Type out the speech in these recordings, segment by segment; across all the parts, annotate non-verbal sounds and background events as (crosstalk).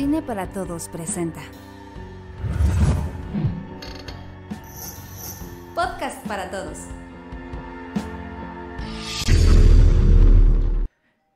Cine para Todos presenta. Podcast para Todos.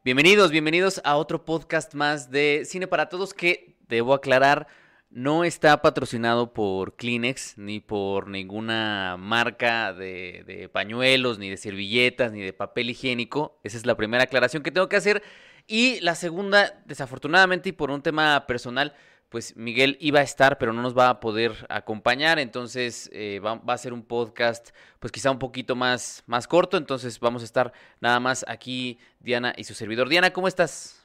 Bienvenidos, bienvenidos a otro podcast más de Cine para Todos que, debo aclarar, no está patrocinado por Kleenex ni por ninguna marca de, pañuelos, ni de servilletas, ni de papel higiénico. Esa es la primera aclaración que tengo que hacer. Y la segunda, desafortunadamente y por un tema personal, pues Miguel iba a estar, pero no nos va a poder acompañar, entonces eh, va, va, a ser un podcast, pues quizá un poquito más, más corto, entonces vamos a estar nada más aquí, Diana y su servidor. Diana, ¿cómo estás?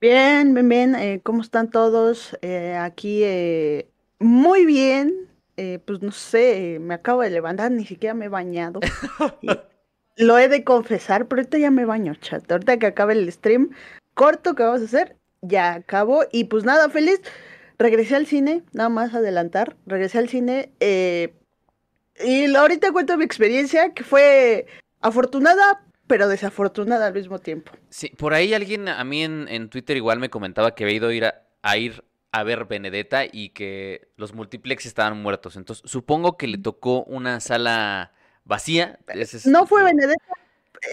Bien, bien, bien, eh, ¿cómo están todos? Eh, aquí eh, muy bien, eh, pues no sé, me acabo de levantar, ni siquiera me he bañado. (laughs) Lo he de confesar, pero ahorita ya me baño, chat. Ahorita que acabe el stream corto que vamos a hacer, ya acabó. Y pues nada, feliz. Regresé al cine, nada más adelantar. Regresé al cine. Eh, y ahorita cuento mi experiencia, que fue afortunada, pero desafortunada al mismo tiempo. Sí, por ahí alguien a mí en, en Twitter igual me comentaba que había ido a ir a ir a ver Benedetta y que los multiplex estaban muertos. Entonces, supongo que le tocó una sala vacía. Es... No fue Benedetta,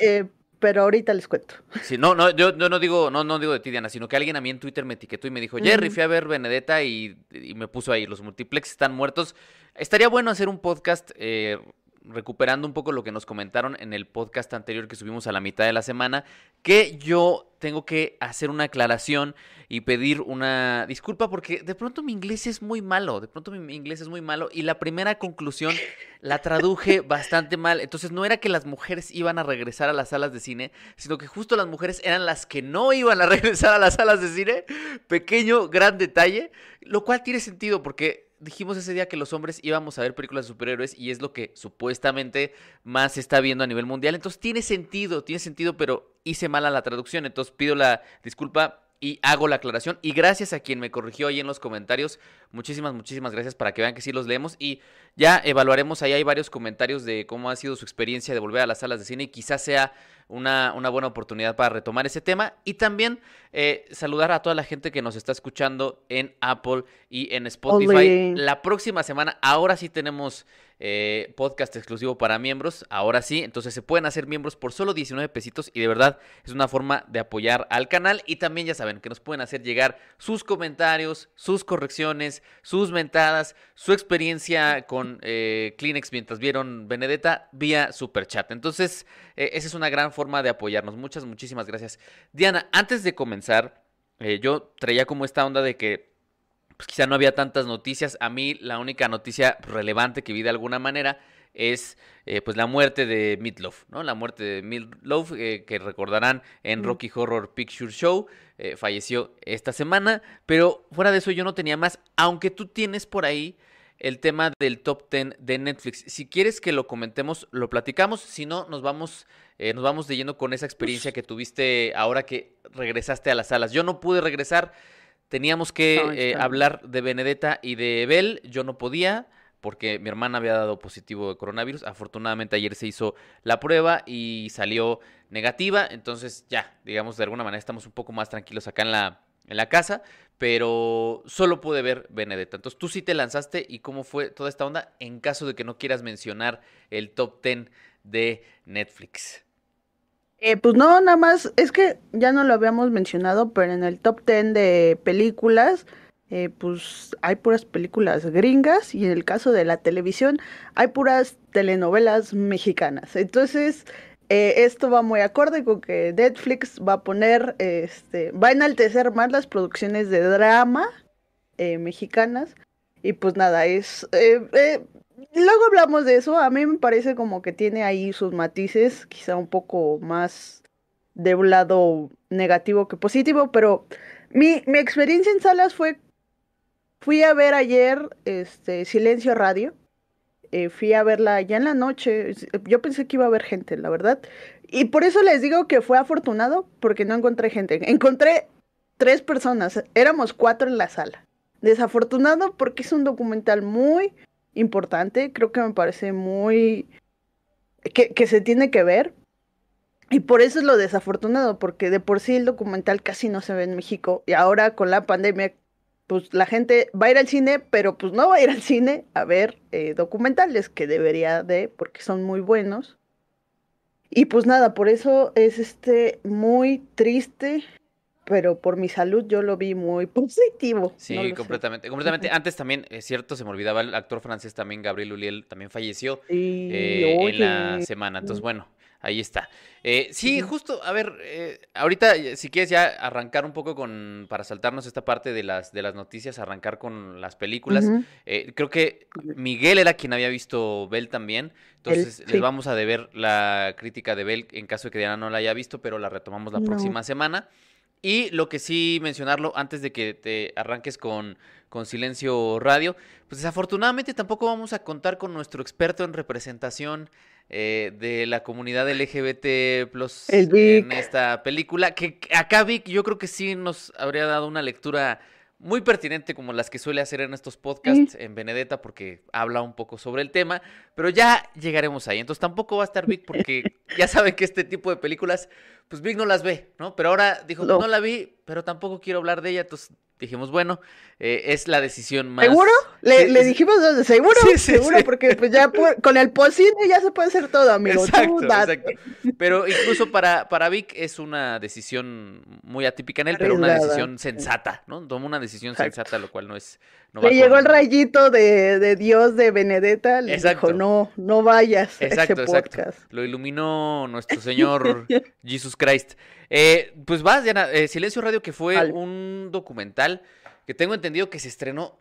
eh, pero ahorita les cuento. Sí, no, no, yo, yo, no digo, no, no digo de ti, Diana, sino que alguien a mí en Twitter me etiquetó y me dijo, Jerry, fui a ver Benedetta y, y me puso ahí, los multiplex están muertos. Estaría bueno hacer un podcast eh, recuperando un poco lo que nos comentaron en el podcast anterior que subimos a la mitad de la semana, que yo tengo que hacer una aclaración y pedir una disculpa porque de pronto mi inglés es muy malo, de pronto mi inglés es muy malo y la primera conclusión la traduje (laughs) bastante mal, entonces no era que las mujeres iban a regresar a las salas de cine, sino que justo las mujeres eran las que no iban a (laughs) regresar a las salas de cine, pequeño, gran detalle, lo cual tiene sentido porque dijimos ese día que los hombres íbamos a ver películas de superhéroes y es lo que supuestamente más se está viendo a nivel mundial. Entonces tiene sentido, tiene sentido, pero hice mala la traducción. Entonces pido la disculpa y hago la aclaración. Y gracias a quien me corrigió ahí en los comentarios. Muchísimas, muchísimas gracias para que vean que sí los leemos. Y ya evaluaremos. Ahí hay varios comentarios de cómo ha sido su experiencia de volver a las salas de cine y quizás sea una, una buena oportunidad para retomar ese tema. Y también eh, saludar a toda la gente que nos está escuchando en Apple y en Spotify. Olé. La próxima semana, ahora sí tenemos eh, podcast exclusivo para miembros. Ahora sí, entonces se pueden hacer miembros por solo 19 pesitos y de verdad es una forma de apoyar al canal. Y también ya saben que nos pueden hacer llegar sus comentarios, sus correcciones, sus mentadas, su experiencia con eh, Kleenex mientras vieron Benedetta vía super chat. Entonces, eh, esa es una gran forma de apoyarnos. Muchas, muchísimas gracias. Diana, antes de comenzar, eh, yo traía como esta onda de que pues quizá no había tantas noticias. A mí la única noticia relevante que vi de alguna manera es eh, pues la muerte de Meatloaf, ¿no? La muerte de Meatloaf, eh, que recordarán en Rocky Horror Picture Show, eh, falleció esta semana, pero fuera de eso yo no tenía más, aunque tú tienes por ahí el tema del top 10 de Netflix. Si quieres que lo comentemos, lo platicamos, si no, nos vamos, eh, nos vamos de lleno con esa experiencia que tuviste ahora que regresaste a las salas. Yo no pude regresar, teníamos que eh, hablar de Benedetta y de Bell, yo no podía porque mi hermana había dado positivo de coronavirus. Afortunadamente ayer se hizo la prueba y salió negativa. Entonces ya, digamos, de alguna manera estamos un poco más tranquilos acá en la, en la casa. Pero solo pude ver Benedetta. Entonces tú sí te lanzaste y cómo fue toda esta onda en caso de que no quieras mencionar el top 10 de Netflix. Eh, pues no, nada más, es que ya no lo habíamos mencionado, pero en el top 10 de películas eh, pues hay puras películas gringas y en el caso de la televisión hay puras telenovelas mexicanas. Entonces, eh, esto va muy acorde con que Netflix va a poner, este, va a enaltecer más las producciones de drama eh, mexicanas. Y pues nada, es... luego hablamos de eso, a mí me parece como que tiene ahí sus matices, quizá un poco más de un lado negativo que positivo, pero mi, mi experiencia en salas fue Fui a ver ayer este Silencio Radio. Eh, fui a verla ya en la noche. Yo pensé que iba a haber gente, la verdad. Y por eso les digo que fue afortunado, porque no encontré gente. Encontré tres personas. Éramos cuatro en la sala. Desafortunado porque es un documental muy importante. Creo que me parece muy... que, que se tiene que ver. Y por eso es lo desafortunado, porque de por sí el documental casi no se ve en México. Y ahora con la pandemia pues la gente va a ir al cine, pero pues no va a ir al cine a ver eh, documentales, que debería de, porque son muy buenos. Y pues nada, por eso es este muy triste, pero por mi salud yo lo vi muy (laughs) positivo. Sí, completamente. Completamente. (laughs) Antes también, es cierto, se me olvidaba el actor francés también, Gabriel Uliel, también falleció eh, en la semana. Entonces, bueno, Ahí está. Eh, sí, justo, a ver, eh, ahorita eh, si quieres ya arrancar un poco con, para saltarnos esta parte de las, de las noticias, arrancar con las películas. creo que Miguel era quien había visto Bell también, entonces les vamos a deber la crítica de Bell en caso de que Diana no la haya visto, pero la retomamos la próxima semana. Y lo que sí mencionarlo antes de que te arranques con, con Silencio Radio, pues desafortunadamente tampoco vamos a contar con nuestro experto en representación eh, de la comunidad LGBT plus en esta película. Que acá Vic yo creo que sí nos habría dado una lectura muy pertinente como las que suele hacer en estos podcasts en Benedetta porque habla un poco sobre el tema, pero ya llegaremos ahí. Entonces tampoco va a estar Vic porque ya saben que este tipo de películas, pues Vic no las ve, ¿no? Pero ahora dijo, no, no la vi, pero tampoco quiero hablar de ella, entonces dijimos, bueno, eh, es la decisión más... ¿Seguro? Le, dijimos, ¿seguro? Sí, seguro, porque pues ya con el pocine ya se puede hacer todo, amigo. Exacto, exacto. Pero incluso para, para Vic es una decisión muy atípica en él, pero una decisión sensata, ¿no? Tomó una decisión sensata, lo cual no es... le llegó el rayito de, Dios de Benedetta, le dijo, no, no vayas exacto, a ese podcast. Lo iluminó nuestro Señor (laughs) Jesus Christ. Eh, pues vas, Diana, eh, Silencio Radio, que fue un documental que tengo entendido que se estrenó,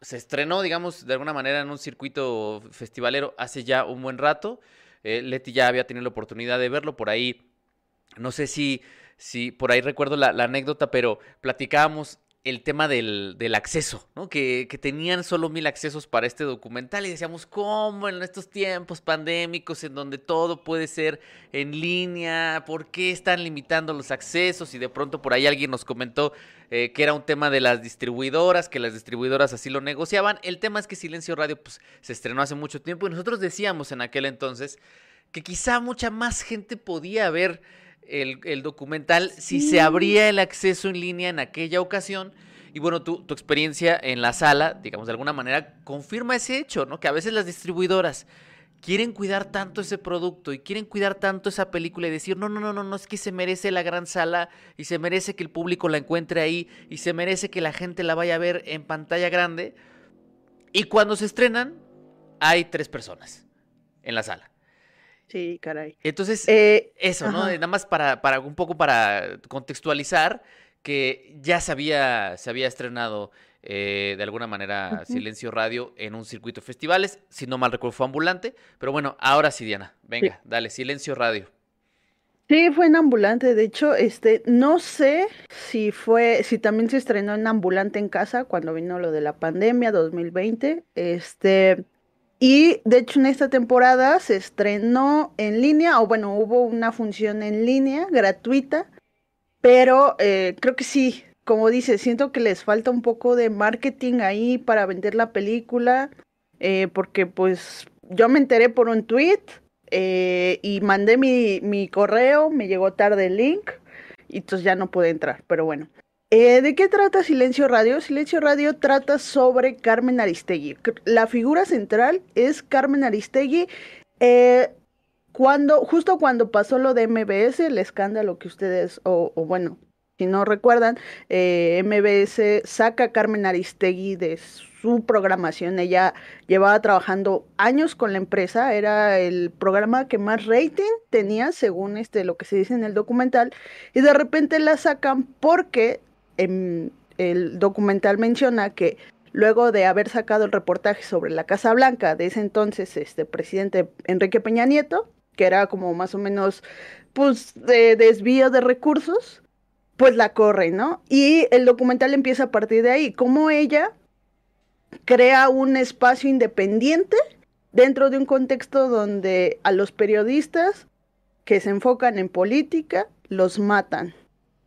se estrenó, digamos, de alguna manera en un circuito festivalero hace ya un buen rato. Eh, Leti ya había tenido la oportunidad de verlo por ahí. No sé si, si por ahí recuerdo la, la anécdota, pero platicábamos el tema del, del acceso, ¿no? Que, que, tenían solo mil accesos para este documental y decíamos, ¿cómo en estos tiempos pandémicos en donde todo puede ser en línea? ¿Por qué están limitando los accesos? Y de pronto por ahí alguien nos comentó eh, que era un tema de las distribuidoras, que las distribuidoras así lo negociaban. El tema es que Silencio Radio pues, se estrenó hace mucho tiempo y nosotros decíamos en aquel entonces que quizá mucha más gente podía ver el, documental si se abría el acceso en línea en aquella ocasión. Y bueno, tu, tu experiencia en la sala, digamos, de alguna manera, confirma ese hecho, ¿no? Que a veces las distribuidoras quieren cuidar tanto ese producto y quieren cuidar tanto esa película y decir, no, no, no, no, no, es que se merece la gran sala y se merece que el público la encuentre ahí y se merece que la gente la vaya a ver en pantalla grande. Y cuando se estrenan, hay tres personas en la sala. Sí, caray. Entonces, eh, eso, ¿no? Nada más para, para un poco para contextualizar que ya se había, se había estrenado eh, de alguna manera Silencio Radio en un circuito de festivales, si no mal recuerdo fue ambulante, pero bueno, ahora sí, Diana, venga, dale, Silencio Radio. Sí, fue en ambulante, de hecho, este, no sé si fue, si también se estrenó en ambulante en casa cuando vino lo de la pandemia 2020, este, y de hecho en esta temporada se estrenó en línea, o bueno, hubo una función en línea gratuita, pero eh, creo que sí, como dice, siento que les falta un poco de marketing ahí para vender la película, eh, porque pues yo me enteré por un tweet eh, y mandé mi, mi correo, me llegó tarde el link y entonces ya no pude entrar, pero bueno. Eh, ¿De qué trata Silencio Radio? Silencio Radio trata sobre Carmen Aristegui. La figura central es Carmen Aristegui. Eh, cuando, justo cuando pasó lo de MBS, el escándalo que ustedes, o, bueno, si no recuerdan, eh, MBS saca a Carmen Aristegui de su programación. Ella llevaba trabajando años con la empresa, era el programa que más rating tenía, según este, lo que se dice en el documental, y de repente la sacan porque el documental menciona que luego de haber sacado el reportaje sobre la Casa Blanca de ese entonces este presidente Enrique Peña Nieto, que era como más o menos pues de desvío de recursos, pues la corre, ¿no? Y el documental empieza a partir de ahí, cómo ella crea un espacio independiente dentro de un contexto donde a los periodistas que se enfocan en política los matan.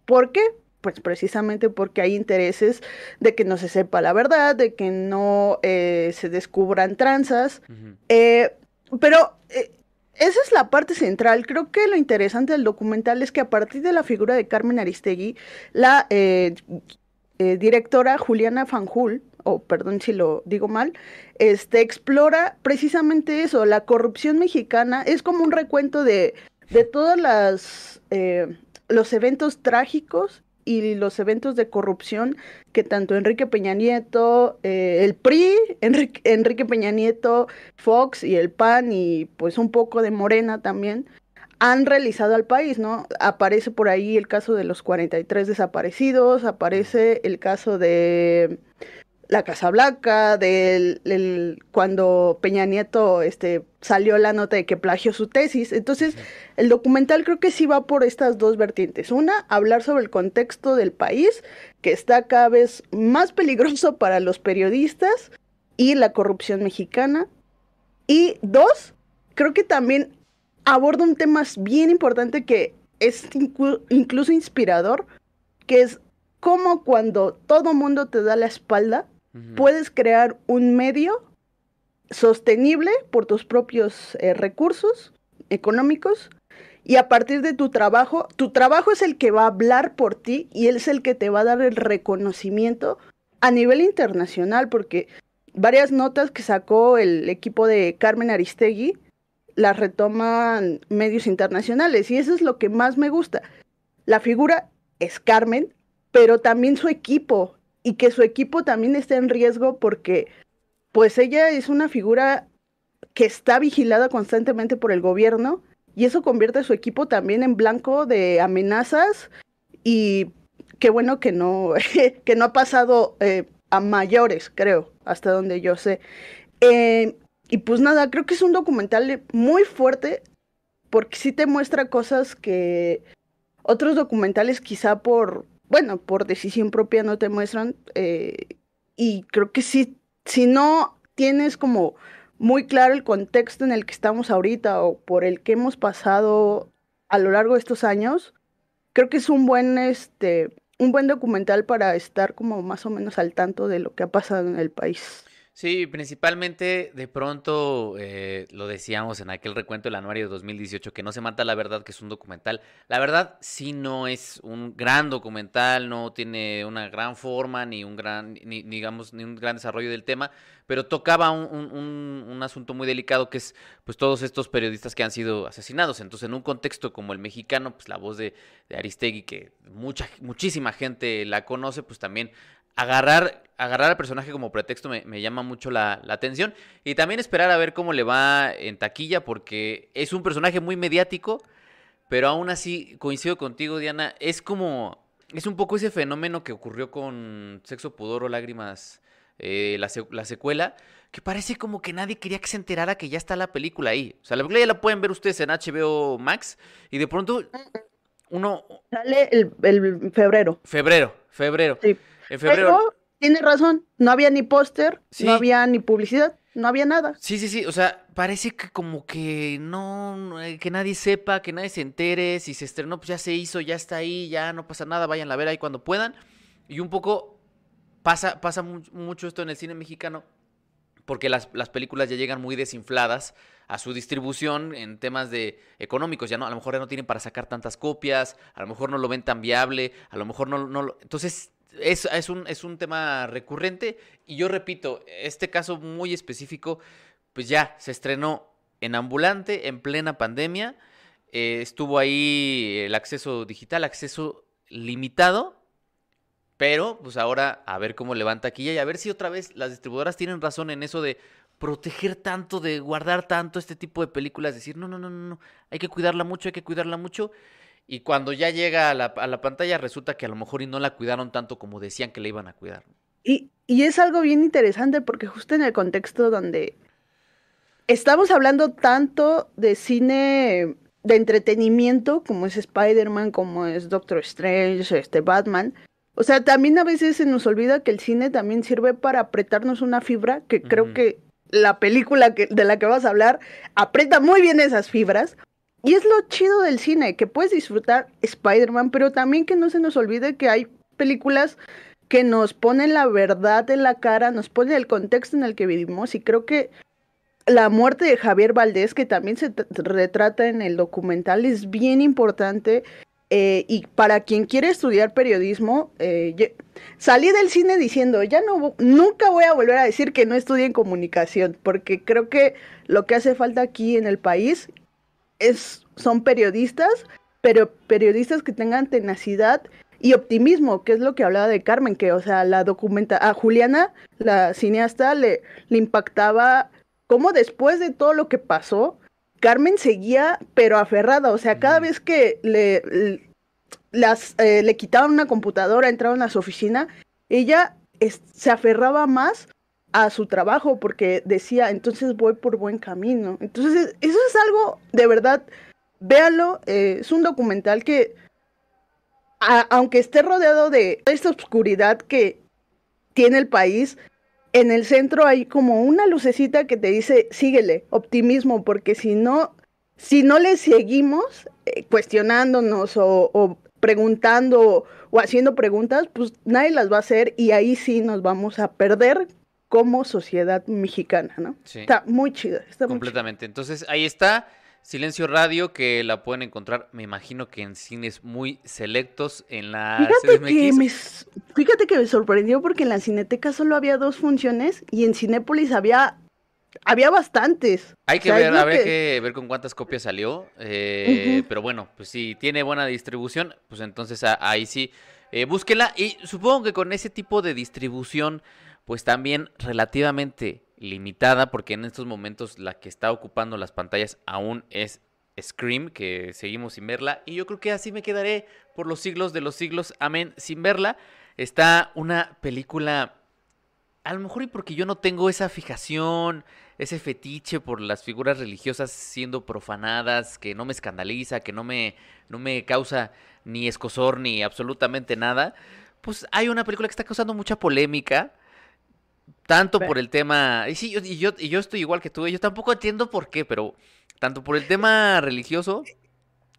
¿Por qué? Pues precisamente porque hay intereses de que no se sepa la verdad, de que no eh, se descubran tranzas. Eh, pero eh, esa es la parte central. Creo que lo interesante del documental es que a partir de la figura de Carmen Aristegui, la eh, directora Juliana Fanjul, o perdón si lo digo mal, este explora precisamente eso, la corrupción mexicana es como un recuento de, de todos eh, los eventos trágicos y los eventos de corrupción que tanto Enrique Peña Nieto, eh, el PRI, Enrique, Enrique Peña Nieto, Fox y el PAN y pues un poco de Morena también han realizado al país, ¿no? Aparece por ahí el caso de los 43 desaparecidos, aparece el caso de la Casa Blanca, del cuando Peña Nieto este, salió la nota de que plagió su tesis. Entonces, el documental creo que sí va por estas dos vertientes. Una, hablar sobre el contexto del país, que está cada vez más peligroso para los periodistas y la corrupción mexicana. Y dos, creo que también aborda un tema bien importante que es incluso inspirador, que es cómo cuando todo mundo te da la espalda, puedes crear un medio sostenible por tus propios eh, recursos económicos y a partir de tu trabajo, tu trabajo es el que va a hablar por ti y él es el que te va a dar el reconocimiento a nivel internacional, porque varias notas que sacó el equipo de Carmen Aristegui, las retoman medios internacionales y eso es lo que más me gusta. La figura es Carmen, pero también su equipo y que su equipo también esté en riesgo porque pues ella es una figura que está vigilada constantemente por el gobierno y eso convierte a su equipo también en blanco de amenazas y qué bueno que no, (laughs) que no ha pasado eh, a mayores, creo, hasta donde yo sé. Eh, y pues nada, creo que es un documental muy fuerte porque sí te muestra cosas que otros documentales quizá por, bueno, por decisión propia no te muestran. Eh, y creo que sí, si no tienes como muy claro el contexto en el que estamos ahorita o por el que hemos pasado a lo largo de estos años, creo que es un buen, este, un buen documental para estar como más o menos al tanto de lo que ha pasado en el país. Sí, principalmente de pronto eh, lo decíamos en aquel recuento del anuario de 2018, que no se mata la verdad, que es un documental. La verdad sí no es un gran documental, no tiene una gran forma, ni un gran, ni, digamos, ni un gran desarrollo del tema, pero tocaba un, un, un, asunto muy delicado que es pues todos estos periodistas que han sido asesinados. Entonces, en un contexto como el mexicano, pues la voz de, de Aristegui, que mucha, muchísima gente la conoce, pues también agarrar, agarrar al personaje como pretexto me, llama mucho la, atención. Y también esperar a ver cómo le va en taquilla, porque es un personaje muy mediático, pero aún así, coincido contigo, Diana, es como, es un poco ese fenómeno que ocurrió con Sexo, Pudor o Lágrimas, eh, la, la, secuela, que parece como que nadie quería que se enterara que ya está la película ahí. O sea, la película ya la pueden ver ustedes en HBO Max, y de pronto uno... Sale el, el febrero. Febrero, febrero. Sí. En febrero. tiene razón, no había ni póster, no había ni publicidad, no había nada. Sí, sí, sí, o sea, parece que como que no, eh, que nadie sepa, que nadie se entere, si se estrenó, pues ya se hizo, ya está ahí, ya no pasa nada, vayan a ver ahí cuando puedan. Y un poco pasa, pasa mucho esto en el cine mexicano, porque las, las, películas ya llegan muy desinfladas a su distribución en temas de económicos, ya no, a lo mejor ya no tienen para sacar tantas copias, a lo mejor no lo ven tan viable, a lo mejor no, no lo... Entonces es, es, un, es un tema recurrente y yo repito, este caso muy específico, pues ya se estrenó en ambulante, en plena pandemia, eh, estuvo ahí el acceso digital, acceso limitado, pero pues ahora a ver cómo levanta aquí y a ver si otra vez las distribuidoras tienen razón en eso de proteger tanto, de guardar tanto este tipo de películas, decir, no, no, no, no, no, hay que cuidarla mucho, hay que cuidarla mucho. Y cuando ya llega a la, a la, pantalla resulta que a lo mejor y no la cuidaron tanto como decían que la iban a cuidar. Y, y es algo bien interesante porque justo en el contexto donde estamos hablando tanto de cine de entretenimiento como es Spider-Man, como es Doctor Strange, este Batman. O sea, también a veces se nos olvida que el cine también sirve para apretarnos una fibra, que creo que la película que, de la que vas a hablar aprieta muy bien esas fibras. Y es lo chido del cine, que puedes disfrutar Spider-Man, pero también que no se nos olvide que hay películas que nos ponen la verdad en la cara, nos ponen el contexto en el que vivimos y creo que la muerte de Javier Valdés, que también se retrata en el documental, es bien importante Eh, y para quien quiere estudiar periodismo, eh, salí del cine diciendo, ya no, nunca voy a volver a decir que no estudien comunicación, porque creo que lo que hace falta aquí en el país es, son periodistas, pero periodistas que tengan tenacidad y optimismo, que es lo que hablaba de Carmen, que, o sea, la documenta, a Juliana, la cineasta, le, le impactaba cómo después de todo lo que pasó, Carmen seguía, pero aferrada, o sea, cada vez que le, las, eh, le quitaban una computadora, entraban a su oficina, ella se aferraba más a su trabajo porque decía, entonces voy por buen camino. Entonces, eso es algo, de verdad, véanlo, eh, es un documental que, aunque esté rodeado de esta oscuridad que tiene el país, en el centro hay como una lucecita que te dice, síguele, optimismo, porque si no, si no le seguimos eh, cuestionándonos o, preguntando o haciendo preguntas, pues nadie las va a hacer y ahí sí nos vamos a perder como sociedad mexicana, ¿no? Está muy chida. Está Completamente. Entonces, ahí está. Silencio Radio, que la pueden encontrar, me imagino que en cines muy selectos en la fíjate que, me, fíjate que me sorprendió porque en la Cineteca solo había dos funciones y en Cinépolis había había bastantes. Hay que ver, habría que... ver con cuántas copias salió. Eh, pero bueno, pues si tiene buena distribución, pues entonces ahí sí, eh, búsquela. Y supongo que con ese tipo de distribución, pues también relativamente limitada, porque en estos momentos la que está ocupando las pantallas aún es Scream, que seguimos sin verla. Y yo creo que así me quedaré por los siglos de los siglos, amén, sin verla. Está una película, a lo mejor y porque yo no tengo esa fijación, ese fetiche por las figuras religiosas siendo profanadas, que no me escandaliza, que no me, no me causa ni escosor ni absolutamente nada. Pues hay una película que está causando mucha polémica tanto por el tema. Y sí, yo, y yo, y yo estoy igual que tú. Yo tampoco entiendo por qué, pero tanto por el tema religioso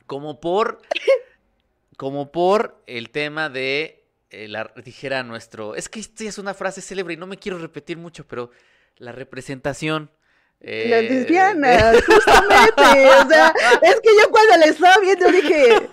como por. como por el tema de. Eh, la, dijera nuestro. Es que esto es una frase célebre y no me quiero repetir mucho, pero la representación eh, las lesbianas, justamente. o sea, es que yo cuando la estaba viendo dije,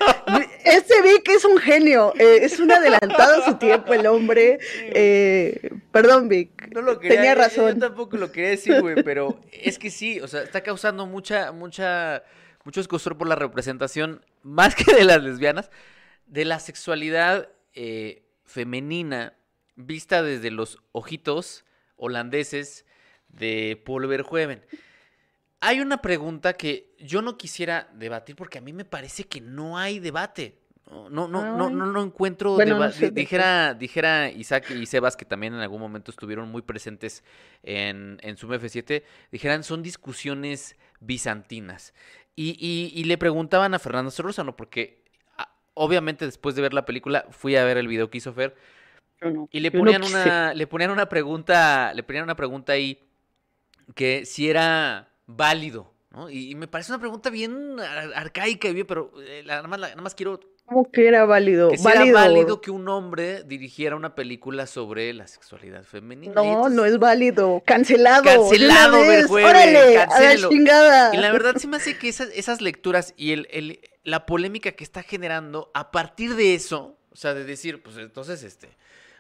este Vic es un genio, eh, es un adelantado a su tiempo el hombre. Eh, perdón, Vic. No lo quería, tenía razón. Yo, tampoco lo quería decir, güey, pero es que sí, o sea, está causando mucha, mucha, mucho escosor por la representación, más que de las lesbianas, de la sexualidad femenina vista desde los ojitos holandeses de Paul Verhoeven. Hay una pregunta que yo no quisiera debatir porque a mí me parece que no hay debate. No, no, no, no, no, encuentro debate. dijera, dijera Isaac y Sebas, que también en algún momento estuvieron muy presentes en, en su F7, dijeran, son discusiones bizantinas. Y, y, le preguntaban a Fernando Sorosano, porque ah, obviamente después de ver la película fui a ver el video que hizo Fer. y le ponían una, le ponían una pregunta, le ponían una pregunta ahí que si era válido, ¿no? Y, me parece una pregunta bien arcaica, pero eh, nada, más, nada más quiero... ¿Cómo que era válido? Que era válido que un hombre dirigiera una película sobre la sexualidad femenina. No, no es válido. Cancelado. Cancelado, Órale, a la chingada. Y la verdad sí me hace que esas, esas lecturas y el, el, la polémica que está generando a partir de eso, o sea, de decir, pues entonces, este,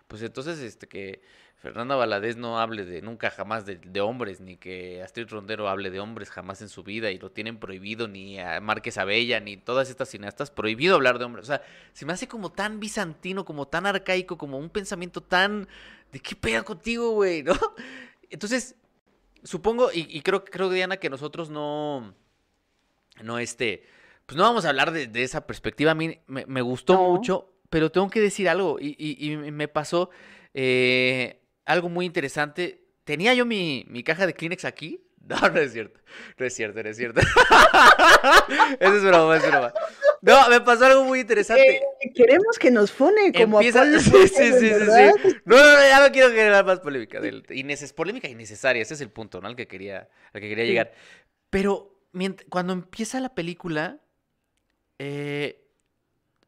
pues entonces, este, que Fernanda Valadez no hable de nunca jamás de, hombres, ni que Astrid Rondero hable de hombres jamás en su vida y lo tienen prohibido, ni a Márquez Abella, ni todas estas cineastas, prohibido hablar de hombres. O sea, se me hace como tan bizantino, como tan arcaico, como un pensamiento tan de qué pedo contigo, güey, (laughs) ¿no? Entonces, supongo, y, creo, creo, Diana, que nosotros no, no, este, pues no vamos a hablar de, esa perspectiva. A mí me, gustó mucho, pero tengo que decir algo, y, y me pasó. Eh, algo muy interesante. Tenía yo mi, caja de Kleenex aquí. (laughs) No, no es cierto. No es cierto, no es cierto. (laughs) Eso es broma, es broma. No, me pasó algo muy interesante. Eh, queremos que nos fune como Empieza... (laughs) a sí, sí, sí, sí, sí, No, no, ya no quiero generar más polémica. Del... Inneces... Polémica innecesaria, ese es el punto, ¿no? Al que quería, al que quería llegar. Pero cuando empieza la película, eh,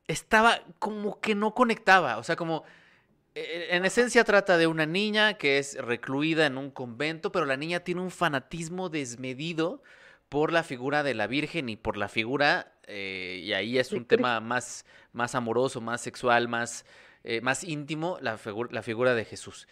estaba como que no conectaba. O sea, como en esencia trata de una niña que es recluida en un convento, pero la niña tiene un fanatismo desmedido por la figura de la Virgen y por la figura eh, y ahí es un tema más, más amoroso, más sexual, más, eh, más íntimo, la, la figura de Jesús.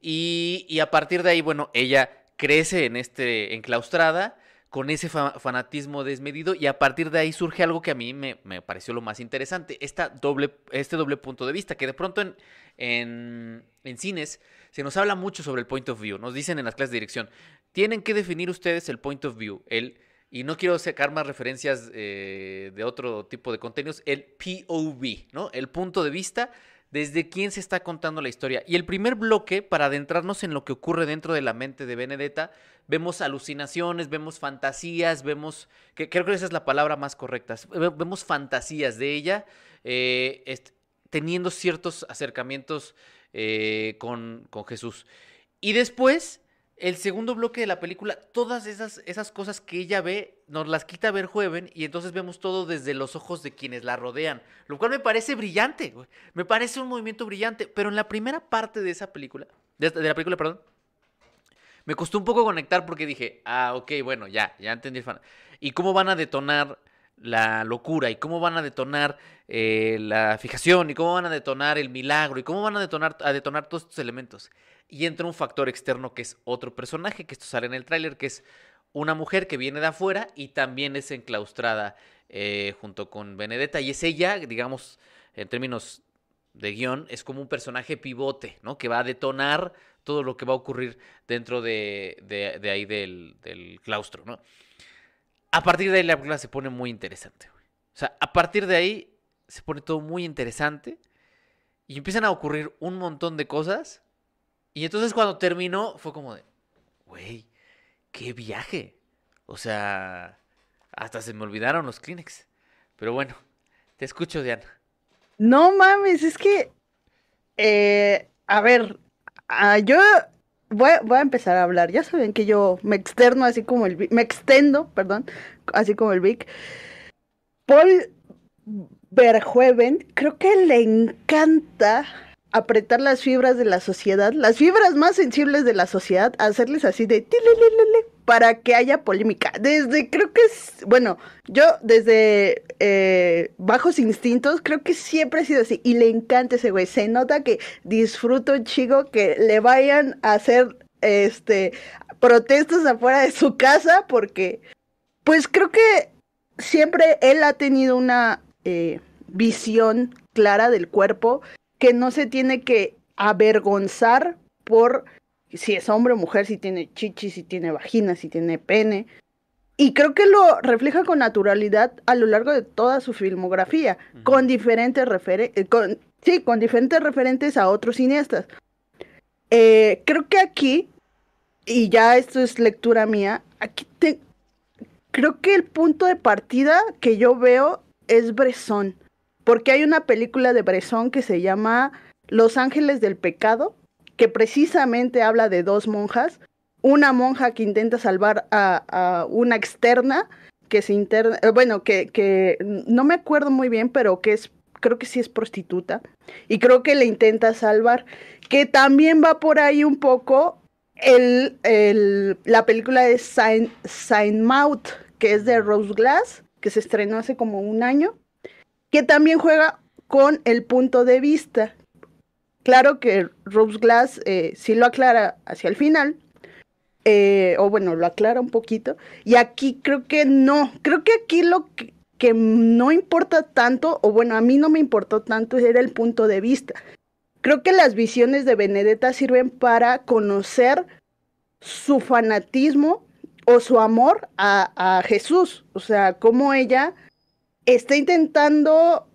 Y, y, a partir de ahí, bueno, ella crece en este enclaustrada con ese fanatismo desmedido y a partir de ahí surge algo que a mí me, me, pareció lo más interesante, esta doble, este doble punto de vista, que de pronto en, en, en, cines se nos habla mucho sobre el point of view, nos dicen en las clases de dirección, tienen que definir ustedes el point of view, el, y no quiero sacar más referencias eh, de otro tipo de contenidos, el POV, ¿no? El punto de vista desde quién se está contando la historia. Y el primer bloque, para adentrarnos en lo que ocurre dentro de la mente de Benedetta, vemos alucinaciones, vemos fantasías, vemos, que creo que esa es la palabra más correcta, vemos fantasías de ella eh, teniendo ciertos acercamientos eh, con, con Jesús. Y después el segundo bloque de la película, todas esas, esas cosas que ella ve, nos las quita ver Jueven y entonces vemos todo desde los ojos de quienes la rodean. Lo cual me parece brillante, me parece un movimiento brillante. Pero en la primera parte de esa película, de, de, la película, perdón, me costó un poco conectar porque dije, ah, ok, bueno, ya, ya entendí el fan. ¿Y cómo van a detonar la locura y cómo van a detonar eh, la fijación y cómo van a detonar el milagro y cómo van a detonar, a detonar todos estos elementos. Y entra un factor externo que es otro personaje, que esto sale en el tráiler, que es una mujer que viene de afuera y también es enclaustrada eh, junto con Benedetta. Y es ella, digamos, en términos de guion, es como un personaje pivote, ¿no? Que va a detonar todo lo que va a ocurrir dentro de, de, ahí del, del claustro, ¿no? A partir de ahí la película se pone muy interesante. O sea, a partir de ahí se pone todo muy interesante y empiezan a ocurrir un montón de cosas. Y entonces cuando terminó fue como de, güey, qué viaje. O sea, hasta se me olvidaron los Kleenex. Pero bueno, te escucho, Diana. No mames, es que, eh, a ver, ah, yo voy, a empezar a hablar. Ya saben que yo me externo así como el me extendo, perdón, así como el Vic. Paul Verhoeven, creo que le encanta apretar las fibras de la sociedad, las fibras más sensibles de la sociedad, hacerles así de para que haya polémica. Desde, creo que es, bueno, yo desde eh, Bajos Instintos, creo que siempre ha sido así. Y le encanta ese güey. Se nota que disfruto chico que le vayan a hacer este protestas afuera de su casa porque, pues creo que siempre él ha tenido una eh, visión clara del cuerpo que no se tiene que avergonzar por si es hombre o mujer, si tiene chichi, si tiene vagina, si tiene pene. Y creo que lo refleja con naturalidad a lo largo de toda su filmografía, con diferentes referentes, eh, sí, con diferentes referentes a otros cineastas. Eh, creo que aquí, y ya esto es lectura mía, aquí te, creo que el punto de partida que yo veo es Bresson, porque hay una película de Bresson que se llama Los Ángeles del Pecado, que precisamente habla de dos monjas, una monja que intenta salvar a, una externa, que se interna, eh, bueno, que, que no me acuerdo muy bien, pero que es, creo que sí es prostituta, y creo que le intenta salvar, que también va por ahí un poco el, el, la película de Saint, Saint que es de Rose Glass, que se estrenó hace como un año, que también juega con el punto de vista. Claro que Rose Glass eh, sí lo aclara hacia el final, eh, o bueno, lo aclara un poquito, y aquí creo que no, creo que aquí lo que, que no importa tanto, o bueno, a mí no me importó tanto, era el punto de vista. Creo que las visiones de Benedetta sirven para conocer su fanatismo o su amor a, Jesús. O sea, cómo ella está intentando,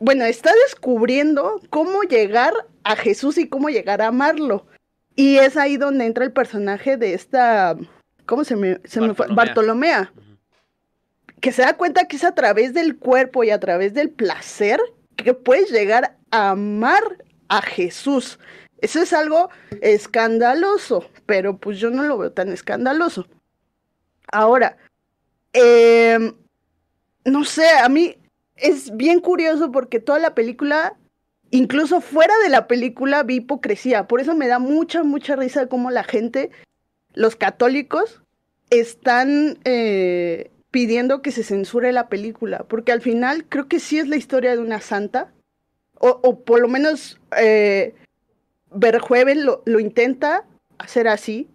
bueno, está descubriendo cómo llegar a Jesús y cómo llegar a amarlo. Y es ahí donde entra el personaje de esta, ¿cómo se me, se me fue? Bartolomea. Que se da cuenta que es a través del cuerpo y a través del placer que puedes llegar a amar a Jesús. Eso es algo escandaloso, pero pues yo no lo veo tan escandaloso. Ahora, em, no sé, a mí es bien curioso porque toda la película, incluso fuera de la película, vi hipocresía. Por eso me da mucha, mucha risa cómo la gente, los católicos, están eh, pidiendo que se censure la película, porque al final creo que sí es la historia de una santa, o, por lo menos eh, lo, lo intenta hacer así,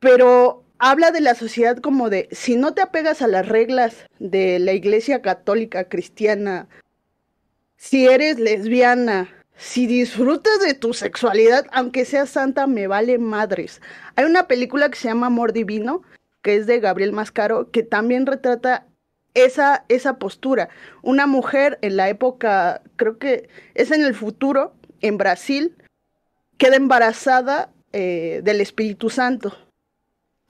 pero habla de la sociedad como de, si no te apegas a las reglas de la iglesia católica cristiana, si eres lesbiana, si disfrutas de tu sexualidad, aunque seas santa, me vale madres. Hay una película que se llama Amor Divino, que es de Gabriel Mascaro, que también retrata esa, esa postura. Una mujer en la época, creo que es en el futuro, en Brasil, queda embarazada eh, del Espíritu Santo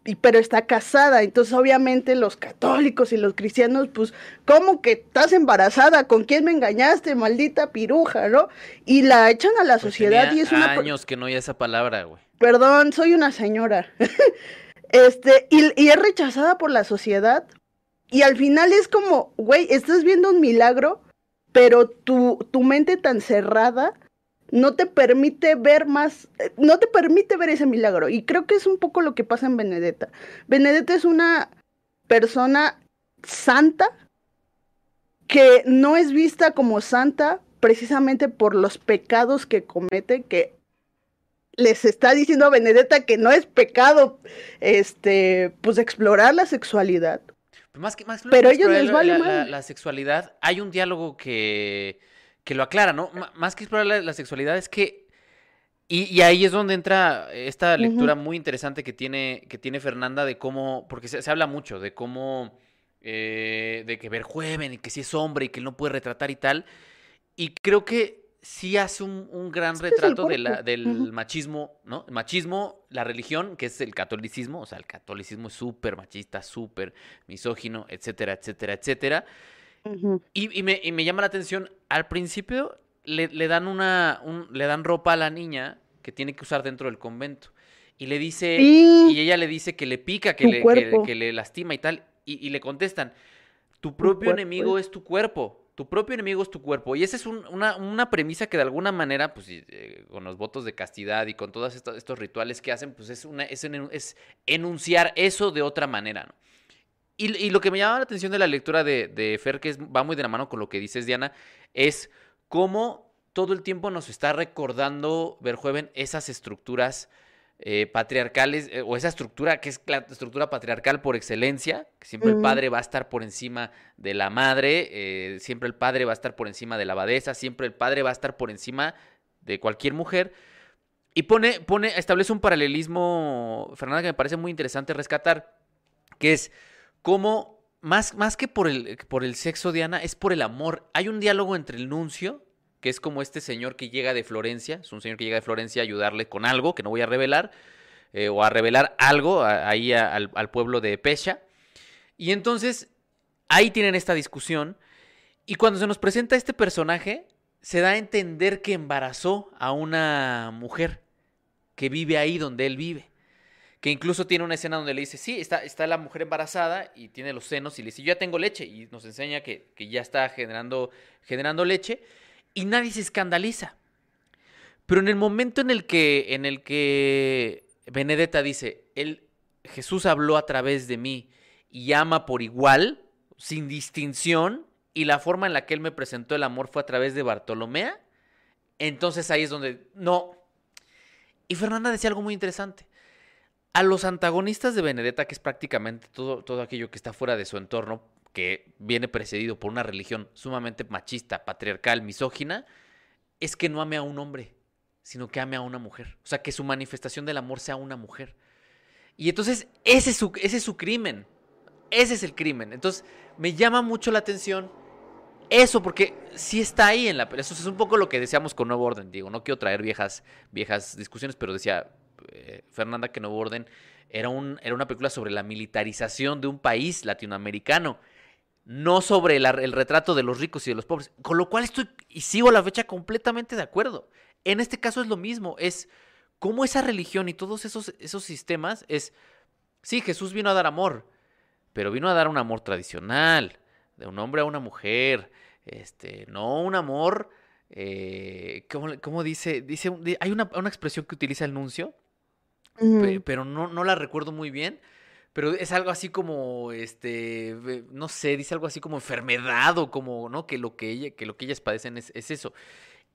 y, pero está casada, entonces obviamente los católicos y los cristianos, pues, ¿cómo que estás embarazada? ¿Con quién me engañaste, maldita piruja, no? Y la echan a la Pues sociedad y es una... años que no oía esa palabra, güey. Perdón, soy una señora. (laughs) este, y, y es rechazada por la sociedad. Y al final es como, güey, estás viendo un milagro, pero tu, tu mente tan cerrada no te permite ver más, eh, no te permite ver ese milagro. Y creo que es un poco lo que pasa en Benedetta. Benedetta es una persona santa que no es vista como santa precisamente por los pecados que comete, que les está diciendo a Benedetta que no es pecado, este, pues explorar la sexualidad. Más que, más Pero ellos les vale la, madre. la- la sexualidad, hay un diálogo que, que lo aclara, ¿no? M- más que explorar la, la sexualidad es que... Y, y ahí es donde entra esta lectura muy interesante que tiene, que tiene Fernanda de cómo... Porque se, se habla mucho de cómo... eh, de que ver joven y que si es hombre y que él no puede retratar y tal. Y creo que sí hace un, un gran retrato de la- cuerpo. del machismo, ¿no? El machismo, la religión, que es el catolicismo, o sea, el catolicismo es súper machista, súper misógino, etcétera, etcétera, etcétera. Y, y me, y me llama la atención, al principio le, le dan una, un- le dan ropa a la niña que tiene que usar dentro del convento. Y le dice, Sí. y ella le dice que le pica, que, le, que, le lastima y tal. Y, y le contestan, tu propio enemigo es- es tu cuerpo. Tu propio enemigo es tu cuerpo. Y esa es un- una, una premisa que de alguna manera, pues eh, con los votos de castidad y con todos estos, estos rituales que hacen, pues es, una, es, en- es enunciar eso de otra manera, ¿no? Y, y lo que me llama la atención de la lectura de, de Fer, que es, va muy de la mano con lo que dices, Diana, es cómo todo el tiempo nos está recordando, Verjueven, esas estructuras eh, patriarcales, eh, o esa estructura que es la estructura patriarcal por excelencia, que siempre el padre va a estar por encima de la madre, eh, siempre el padre va a estar por encima de la abadesa, siempre el padre va a estar por encima de cualquier mujer. Y pone, pone, establece un paralelismo, Fernanda, que me parece muy interesante rescatar, que es cómo, más, más que por el, por el sexo, Diana, es por el amor. Hay un diálogo entre el nuncio, que es como este señor que llega de Florencia, es un señor que llega de Florencia a ayudarle con algo, que no voy a revelar, eh, o a revelar algo ahí al, al pueblo de Pesha. Y entonces, ahí tienen esta discusión, y cuando se nos presenta este personaje, se da a entender que embarazó a una mujer que vive ahí donde él vive. Que incluso tiene una escena donde le dice, sí, está, está la mujer embarazada y tiene los senos y le dice, yo ya tengo leche. Y nos enseña que, que ya está generando, generando leche y nadie se escandaliza. Pero en el momento en el que, en el que Benedetta dice, él, Jesús habló a través de mí y ama por igual, sin distinción, y la forma en la que él me presentó el amor fue a través de Bartolomea, entonces ahí es donde, no. Y Fernanda decía algo muy interesante. A los antagonistas de Benedetta, que es prácticamente todo, todo aquello que está fuera de su entorno, que viene precedido por una religión sumamente machista, patriarcal, misógina, es que no ame a un hombre, sino que ame a una mujer. O sea, que su manifestación del amor sea una mujer. Y entonces ese es su, ese es su crimen. Ese es el crimen. Entonces me llama mucho la atención eso, porque sí está ahí en la. Eso es un poco lo que decíamos con Nuevo Orden, digo. No quiero traer viejas, viejas discusiones, pero decía eh, Fernanda que Nuevo Orden era, un, era una película sobre la militarización de un país latinoamericano, no sobre el retrato de los ricos y de los pobres. Con lo cual estoy y sigo la fecha completamente de acuerdo. En este caso es lo mismo, es cómo esa religión y todos esos, esos sistemas es, sí, Jesús vino a dar amor, pero vino a dar un amor tradicional, de un hombre a una mujer, este, no un amor, eh, ¿cómo, cómo dice? dice hay una, una expresión que utiliza el nuncio, pe- pero no, no la recuerdo muy bien, pero es algo así como, este, no sé, dice algo así como enfermedad o como, ¿no? Que lo que, ella, que, lo que ellas padecen es, eso.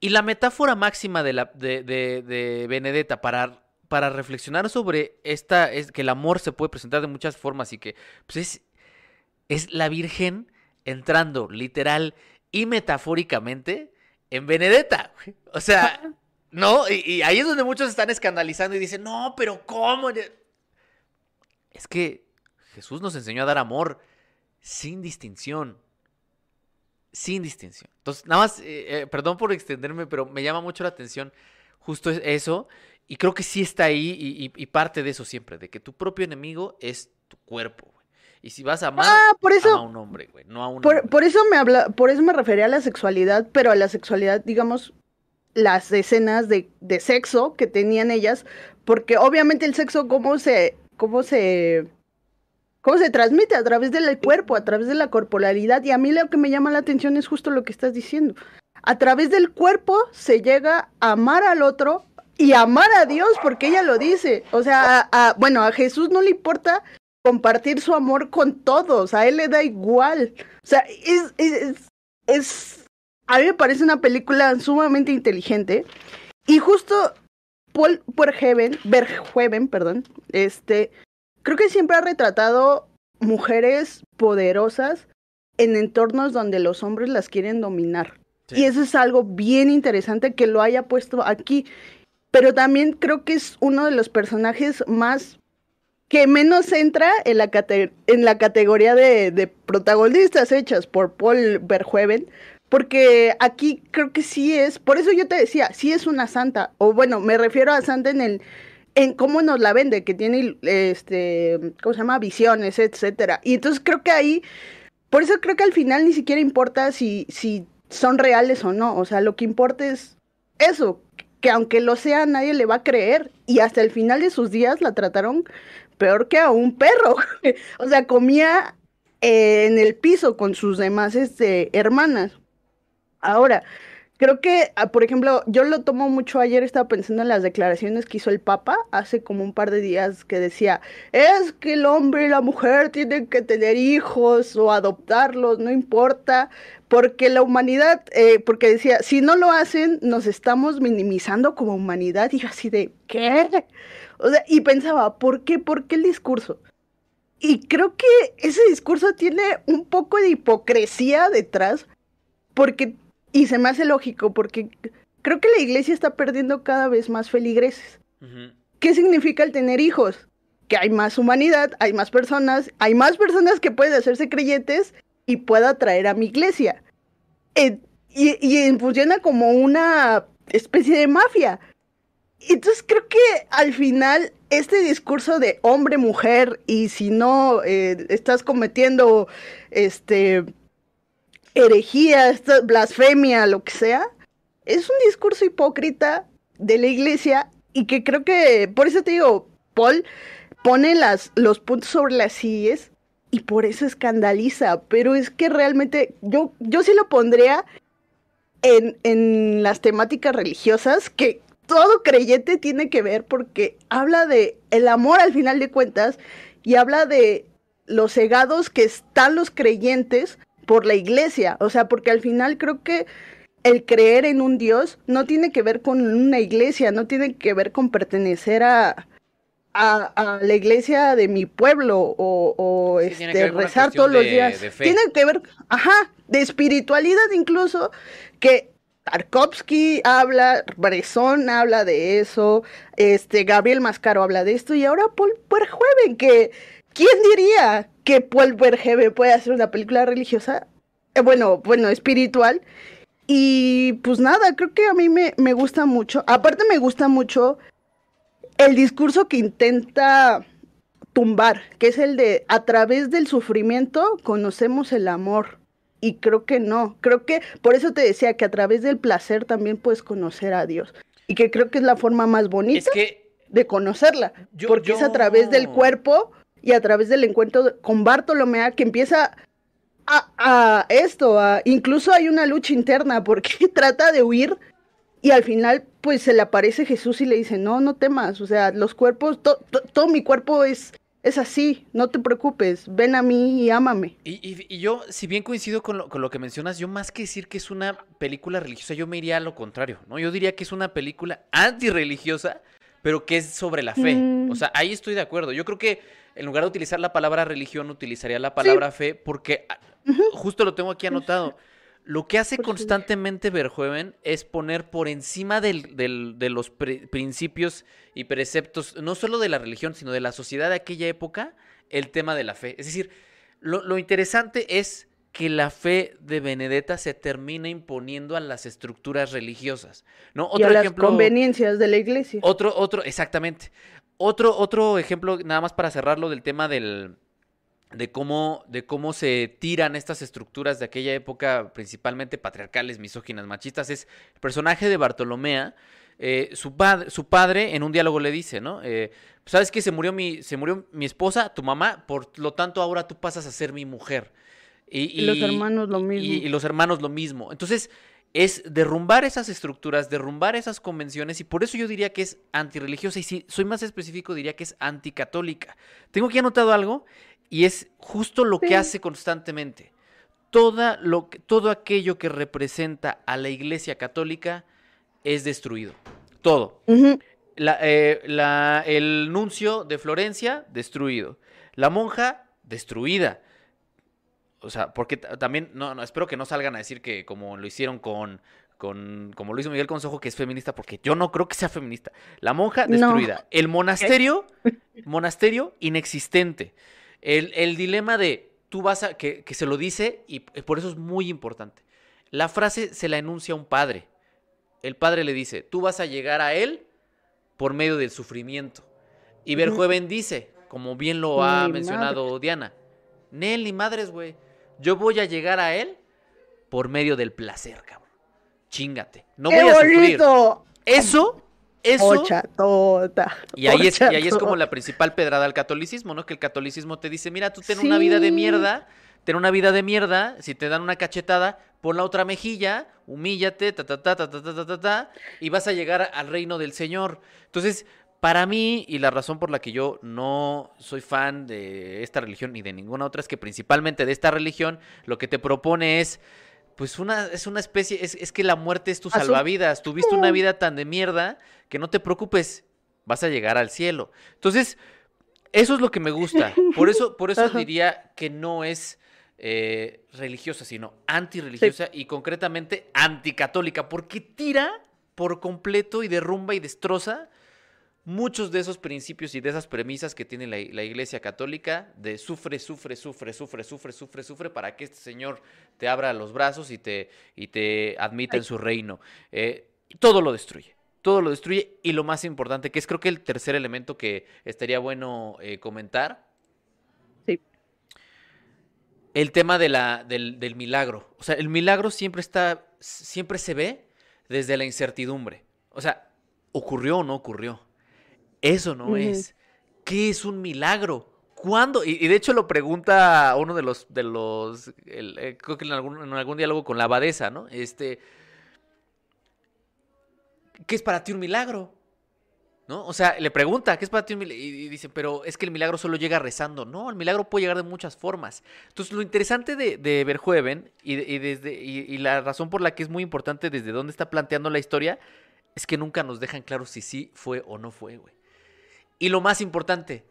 Y la metáfora máxima de, la, de, de, de Benedetta para, para reflexionar sobre esta, es que el amor se puede presentar de muchas formas y que, pues es, es la Virgen entrando literal y metafóricamente en Benedetta. O sea, ¿no? Y, y ahí es donde muchos están escandalizando y dicen, no, pero ¿cómo? Es que Jesús nos enseñó a dar amor sin distinción. Sin distinción. Entonces, nada más, eh, eh, perdón por extenderme, pero me llama mucho la atención justo eso. Y creo que sí está ahí y, parte de eso siempre, de que tu propio enemigo es tu cuerpo. Y si vas a amar ah, por eso, a un hombre, güey, no a un por, Por eso me habla, por eso me refería a la sexualidad, pero a la sexualidad, digamos, las escenas de, de sexo que tenían ellas, porque obviamente el sexo, cómo se cómo se cómo se transmite a través del cuerpo, a través de la corporalidad. Y a mí lo que me llama la atención es justo lo que estás diciendo. A través del cuerpo se llega a amar al otro y amar a Dios, porque ella lo dice. O sea, a, bueno, a Jesús no le importa compartir su amor con todos, a él le da igual. O sea, es, es, es, a mí me parece una película sumamente inteligente. Y justo Paul Verhoeven, perdón, este, creo que siempre ha retratado mujeres poderosas en entornos donde los hombres las quieren dominar. Y eso es algo bien interesante que lo haya puesto aquí. Pero también creo que es uno de los personajes más que menos entra en la, en la categoría de, de, protagonistas hechas por Paul Verhoeven, porque aquí creo que sí es, por eso yo te decía, sí es una santa, o bueno, me refiero a santa en el, en cómo nos la vende, que tiene, este, ¿cómo se llama? Visiones, etcétera. Y entonces creo que ahí, por eso creo que al final ni siquiera importa si, si son reales o no, o sea, lo que importa es eso, que aunque lo sea, nadie le va a creer, y hasta el final de sus días la trataron peor que a un perro, (laughs) o sea, comía en el piso con sus demás este, hermanas. Ahora, creo que, ah, por ejemplo, yo lo tomo mucho ayer, estaba pensando en las declaraciones que hizo el Papa hace como un par de días que decía, es que el hombre y la mujer tienen que tener hijos o adoptarlos, no importa, porque la humanidad, eh, porque decía, si no lo hacen, nos estamos minimizando como humanidad. Y yo así de, ¿qué? O sea, y pensaba, ¿por qué? ¿Por qué el discurso? Y creo que ese discurso tiene un poco de hipocresía detrás, porque y se me hace lógico porque creo que la iglesia está perdiendo cada vez más feligreses. ¿Qué significa el tener hijos? Que hay más humanidad, hay más personas, hay más personas que pueden hacerse creyentes y pueda traer a mi iglesia. y, y funciona como una especie de mafia. Entonces creo que al final este discurso de hombre-mujer y si no eh, estás cometiendo este herejía, esta blasfemia, lo que sea, es un discurso hipócrita de la iglesia y que creo que, por eso te digo, Paul pone las, los puntos sobre las sillas y por eso escandaliza, pero es que realmente yo, yo sí lo pondría en, en las temáticas religiosas que todo creyente tiene que ver porque habla de el amor al final de cuentas y habla de los cegados que están los creyentes por la iglesia, o sea, porque al final creo que el creer en un Dios no tiene que ver con una iglesia, no tiene que ver con pertenecer a, a, la iglesia de mi pueblo o, este, rezar todos los días. tiene que ver, ajá, de espiritualidad incluso, que Tarkovsky habla, Bresson habla de eso, este Gabriel Mascaro habla de esto y ahora Paul Verhoeven que ¿quién diría que Paul Verhoeven puede hacer una película religiosa, eh, bueno, bueno, espiritual. Y pues nada, creo que a mí me, me gusta mucho. Aparte me gusta mucho el discurso que intenta tumbar, que es el de a través del sufrimiento conocemos el amor. Y creo que no, creo que por eso te decía que a través del placer también puedes conocer a Dios. Y que creo que es la forma más bonita de conocerla. porque es a través del cuerpo y a través del encuentro con Bartolomea que empieza a, esto, a, incluso hay una lucha interna porque (laughs) trata de huir y al final pues se le aparece Jesús y le dice, no, no temas, o sea, los cuerpos, todo mi cuerpo es, es así, no te preocupes, ven a mí y ámame. Y, yo, si bien coincido con lo, con lo, que mencionas, yo más que decir que es una película religiosa, yo me iría a lo contrario, ¿no? Yo diría que es una película antirreligiosa, pero que es sobre la fe. O sea, ahí estoy de acuerdo. Yo creo que en lugar de utilizar la palabra religión, utilizaría la palabra fe, porque ah, justo lo tengo aquí anotado. Lo que hace constantemente Verhoeven es poner por encima de los principios y preceptos, no solo de la religión, sino de la sociedad de aquella época, el tema de la fe. Es decir, lo, interesante es que la fe de Benedetta se termina imponiendo a las estructuras religiosas, ¿no? Otro y a ejemplo, las conveniencias de la iglesia. Otro, otro, exactamente. Otro, otro ejemplo, nada más para cerrarlo del tema del, de cómo, de cómo se tiran estas estructuras de aquella época, principalmente patriarcales, misóginas, machistas, es el personaje de Bartolomea. Eh, su, padre, su padre en un diálogo le dice, ¿no? Eh, ¿Sabes que se murió, mi, se murió mi esposa, tu mamá? Por lo tanto, ahora tú pasas a ser mi mujer. Y, los hermanos lo mismo. Y, los hermanos lo mismo. Entonces, es derrumbar esas estructuras, derrumbar esas convenciones, y por eso yo diría que es antirreligiosa, y si soy más específico, diría que es anticatólica. Tengo aquí anotado algo, y es justo lo que hace constantemente. Toda lo, todo aquello que representa a la Iglesia Católica es destruido. Todo. Eh, el nuncio de Florencia, destruido. La monja, destruida. O sea, porque también, no, no, espero que no salgan a decir que como lo hicieron con, con, como lo hizo Miguel Consejo, que es feminista, porque yo no creo que sea feminista. La monja, destruida. El monasterio, (laughs) monasterio, inexistente. El, dilema de tú vas a, que, se lo dice y por eso es muy importante. La frase se la enuncia un padre. El padre le dice, tú vas a llegar a él por medio del sufrimiento. Y Verjueven dice, como bien lo ha mencionado Diana, Nel ni madres, güey. Yo voy a llegar a él por medio del placer, cabrón. Chingate. No voy a sufrir. Eso eso. Tota, y ahí, es, y ahí es como la principal pedrada al catolicismo, ¿no? Que el catolicismo te dice, mira, tú ten una vida de mierda, ten una vida de mierda, si te dan una cachetada, pon la otra mejilla, humíllate, ta, ta, ta, ta, ta, ta, ta, ta, y vas a llegar al reino del Señor. Entonces, para mí, y la razón por la que yo no soy fan de esta religión ni de ninguna otra, es que principalmente de esta religión, lo que te propone es pues una, es una especie, es, es que la muerte es tu salvavidas. Tuviste una vida tan de mierda que no te preocupes, vas a llegar al cielo. Entonces, eso es lo que me gusta. Por eso, por eso (laughs) diría que no es eh, religiosa, sino antirreligiosa y concretamente anticatólica, porque tira por completo y derrumba y destroza muchos de esos principios y de esas premisas que tiene la, Iglesia Católica de sufre, sufre, sufre, sufre, sufre, sufre, sufre para que este Señor te abra los brazos y te, y te admita en su reino. Eh, todo lo destruye. Todo lo destruye y lo más importante, que es creo que el tercer elemento que estaría bueno eh, comentar. Sí. El tema de la, del, del milagro. O sea, el milagro siempre está, siempre se ve desde la incertidumbre. O sea, ¿ocurrió o no ocurrió? Eso no es. ¿Qué es un milagro? ¿Cuándo? Y, de hecho lo pregunta uno de los, de los, eh, creo que en algún, en algún diálogo con la abadesa, ¿no? Este, ¿qué es para ti un milagro? ¿No? O sea, le pregunta, ¿qué es para ti un milagro? Y dice, pero es que el milagro solo llega rezando. No, el milagro puede llegar de muchas formas. Entonces, lo interesante de, de Verjueven y, y desde, y, la razón por la que es muy importante desde dónde está planteando la historia es que nunca nos dejan claro si sí fue o no fue, güey. Y lo más importante,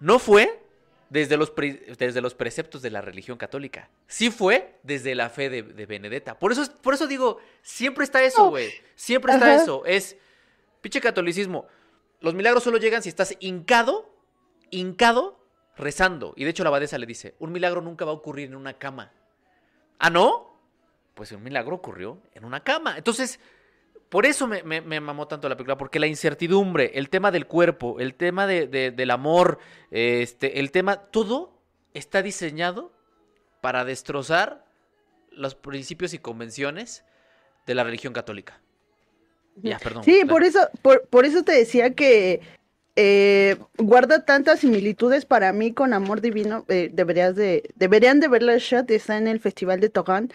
no fue desde los, desde los preceptos de la religión católica. Sí fue desde la fe de, Benedetta. Por eso, por eso digo, siempre está eso, güey. Siempre está eso. Es, pinche catolicismo. Los milagros solo llegan si estás hincado, hincado, rezando. Y de hecho la abadesa le dice, un milagro nunca va a ocurrir en una cama. ¿Ah, no? Pues un milagro ocurrió en una cama. Entonces, por eso me, mamó tanto la película, porque la incertidumbre, el tema del cuerpo, el tema de, del amor, este, el tema, todo está diseñado para destrozar los principios y convenciones de la religión católica. Ya, perdón. Sí, por eso, por, eso te decía que eh, guarda tantas similitudes para mí con Amor Divino. Eh, deberías de, deberían de ver la shot, está en el Festival de Togán,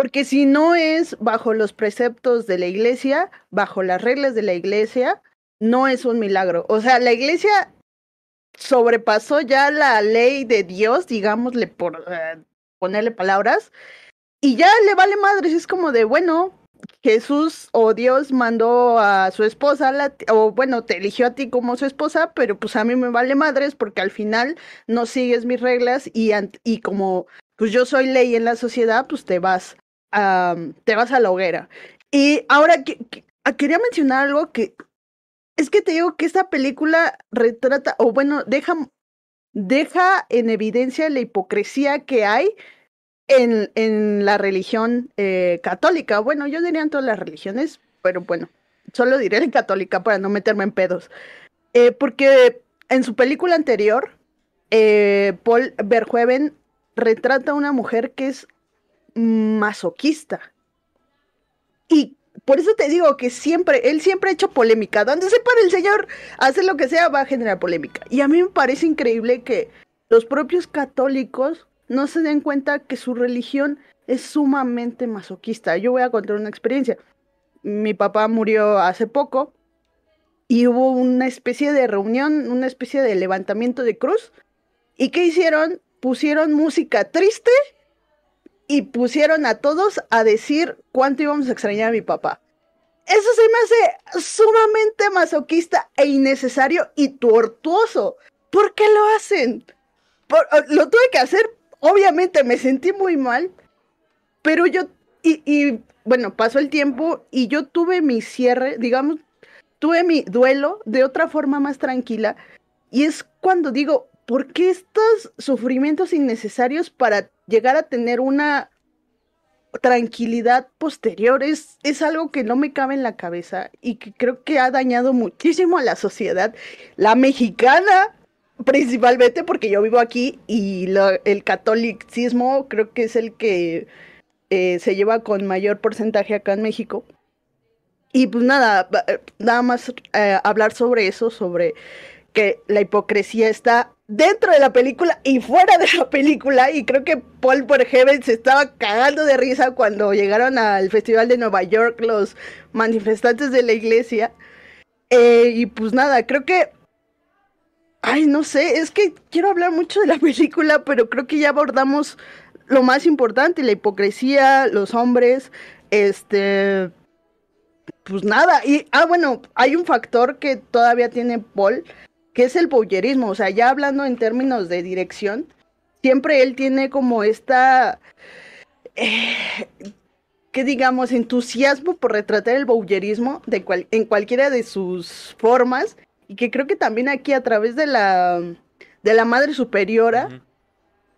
porque si no es bajo los preceptos de la iglesia, bajo las reglas de la iglesia, no es un milagro. O sea, la iglesia sobrepasó ya la ley de Dios, digámosle por eh, ponerle palabras, y ya le vale madres, es como de, bueno, Jesús o Dios mandó a su esposa, o bueno, te eligió a ti como su esposa, pero pues a mí me vale madres porque al final no sigues mis reglas y, y como pues yo soy ley en la sociedad, pues te vas te vas a la hoguera. Y ahora ah, quería mencionar algo que es que te digo que esta película retrata, o bueno, deja, deja en evidencia la hipocresía que hay en, en la religión eh, católica. Bueno, yo diría en todas las religiones, pero bueno, solo diré en católica para no meterme en pedos. Eh, porque en su película anterior, eh, Paul Verhoeven retrata a una mujer que es masoquista. Y por eso te digo que siempre, él siempre ha hecho polémica. Donde se para el señor, hace lo que sea, va a generar polémica. Y a mí me parece increíble que los propios católicos no se den cuenta que su religión es sumamente masoquista. Yo voy a contar una experiencia. Mi papá murió hace poco y hubo una especie de reunión, una especie de levantamiento de cruz. ¿Y qué hicieron? Pusieron música triste y pusieron a todos a decir cuánto íbamos a extrañar a mi papá. Eso se me hace sumamente masoquista e innecesario y tortuoso. ¿Por qué lo hacen? lo tuve que hacer obviamente me sentí muy mal, pero yo, y, bueno, pasó el tiempo y yo tuve mi cierre, digamos, tuve mi duelo de otra forma más tranquila. Y es cuando digo, ¿por qué estos sufrimientos innecesarios para llegar a tener una tranquilidad posterior? Es, es algo que no me cabe en la cabeza y que creo que ha dañado muchísimo a la sociedad, la mexicana, principalmente porque yo vivo aquí y el catolicismo creo que es el que eh, se lleva con mayor porcentaje acá en México. Y pues nada, eh, nada más eh, hablar sobre eso, sobre que la hipocresía está dentro de la película y fuera de la película. Y creo que Paul Verhoeven se estaba cagando de risa cuando llegaron al Festival de Nueva York los manifestantes de la iglesia. y pues nada, creo que Ay, no sé, es que quiero hablar mucho de la (laughs) película, pero creo que ya abordamos lo más importante, la hipocresía, los hombres, este, pues nada, y, ah, bueno, hay un factor que todavía tiene Paul, que es el boyerismo, o sea, ya hablando en términos de dirección, siempre él tiene como esta, eh, que digamos, entusiasmo por retratar el bowlerismo de en cualquiera de sus formas, y que creo que también aquí a través de la, de la Madre Superiora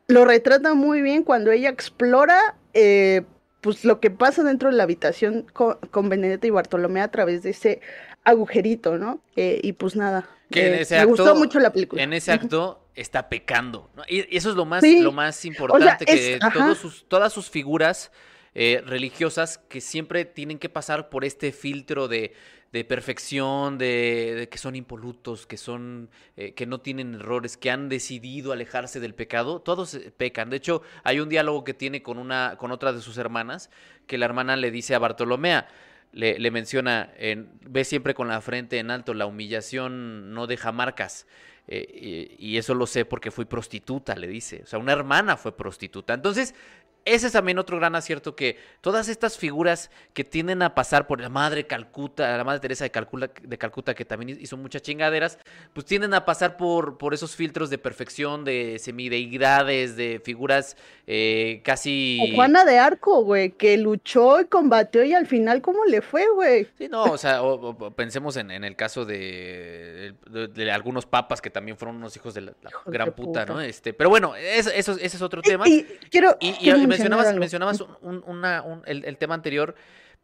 lo retrata muy bien cuando ella explora eh, pues lo que pasa dentro de la habitación con, Benedetta y Bartolomé a través de ese agujerito, ¿no? Eh, y pues nada. Eh, me gustó mucho la película. En ese acto está pecando. Y eso es lo más, lo más importante, que sus, todas sus figuras religiosas que siempre tienen que pasar por este filtro de de perfección, de, que son impolutos, que son, eh, que no tienen errores, que han decidido alejarse del pecado, todos eh, pecan. De hecho, hay un diálogo que tiene con una, con otra de sus hermanas, que la hermana le dice a Bartolomea, le, menciona, en, ve siempre con la frente en alto, la humillación no deja marcas. Eh, y, y, eso lo sé porque fui prostituta, le dice. O sea, una hermana fue prostituta. Entonces, ese es también otro gran acierto que todas estas figuras que tienden a pasar por la madre Calcuta, la madre Teresa de Calcuta, de Calcuta que también hizo muchas chingaderas, pues tienden a pasar por, por esos filtros de perfección, de semideidades, de figuras eh, casi... O Juana de Arco, güey, que luchó y combatió y al final, ¿cómo le fue, güey? Sí, no, o sea, pensemos en, el caso de, de, algunos papas que también fueron unos hijos de la, gran puta, ¿no? Este, pero bueno, eso, ese es otro tema. Y, quiero mencionabas, mencionabas el, tema anterior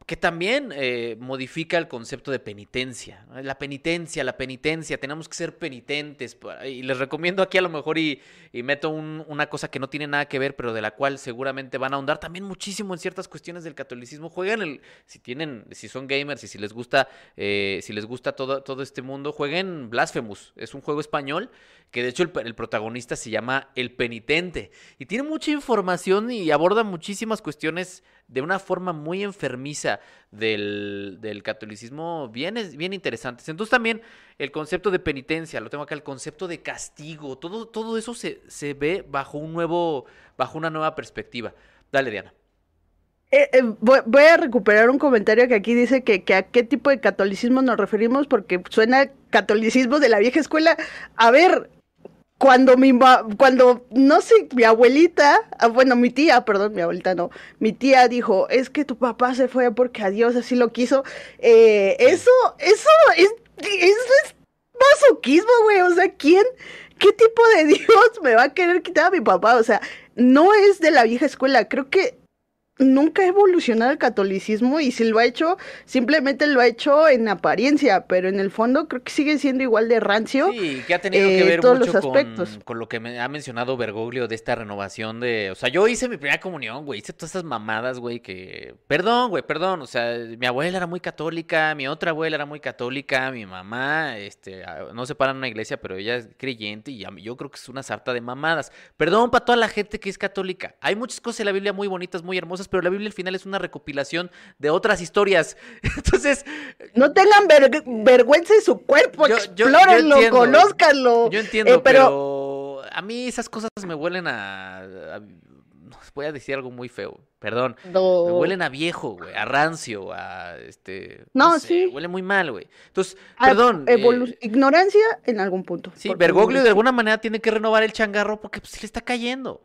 que también eh, modifica el concepto de penitencia. La penitencia, la penitencia, tenemos que ser penitentes. Y les recomiendo aquí a lo mejor y, meto una cosa que no tiene nada que ver, pero de la cual seguramente van a ahondar también muchísimo en ciertas cuestiones del catolicismo. Jueguen el, si tienen, si son gamers y si les gusta, eh, si les gusta todo, todo este mundo, jueguen Blasphemous. Es un juego español que de hecho el, protagonista se llama El Penitente y tiene mucha información y aborda muchísimas cuestiones de una forma muy enfermiza del, del catolicismo bien, bien interesantes. Entonces también el concepto de penitencia, lo tengo acá, el concepto de castigo, todo, todo eso se, se ve bajo un nuevo, bajo una nueva perspectiva. Dale, Diana. Eh, eh, voy, a recuperar un comentario que aquí dice que, que, a qué tipo de catolicismo nos referimos porque suena catolicismo de la vieja escuela. A ver, cuando mi cuando no sé, mi abuelita, ah, bueno, mi tía, perdón, mi abuelita no, mi tía dijo, es que tu papá se fue porque a Dios así lo quiso. Eh, eso, eso es, eso es masoquismo, güey. O sea, ¿quién, qué tipo de (laughs) Dios me va a querer quitar a mi papá? O sea, no es de la vieja escuela. Creo que nunca ha evolucionado el catolicismo y si lo ha hecho, simplemente lo ha hecho en apariencia, pero en el fondo creo que sigue siendo igual de rancio. Sí, que ha tenido que eh, ver todos mucho los aspectos. Con, con, lo que me ha mencionado Bergoglio de esta renovación de, o sea, yo hice mi primera comunión, güey, hice todas esas mamadas, güey, que, perdón, güey, perdón, o sea, mi abuela era muy católica, mi otra abuela era muy católica, mi mamá, este, no se para en una iglesia, pero ella es creyente y yo creo que es una sarta de mamadas. Perdón para toda la gente que es católica. Hay muchas cosas en la Biblia muy bonitas, muy hermosas pero la Biblia al final es una recopilación de otras historias. (laughs) Entonces. No tengan vergüenza de su cuerpo, yo, explórenlo, yo conózcanlo. Yo entiendo, eh, pero... a mí esas cosas me huelen a, voy a decir algo muy feo, perdón. Me huelen a viejo, güey, a rancio, a este. No, sí. Huele muy mal, güey. Entonces, perdón. Eh, ignorancia en algún punto. Sí, Bergoglio de alguna manera tiene que renovar el changarro porque pues, se le está cayendo.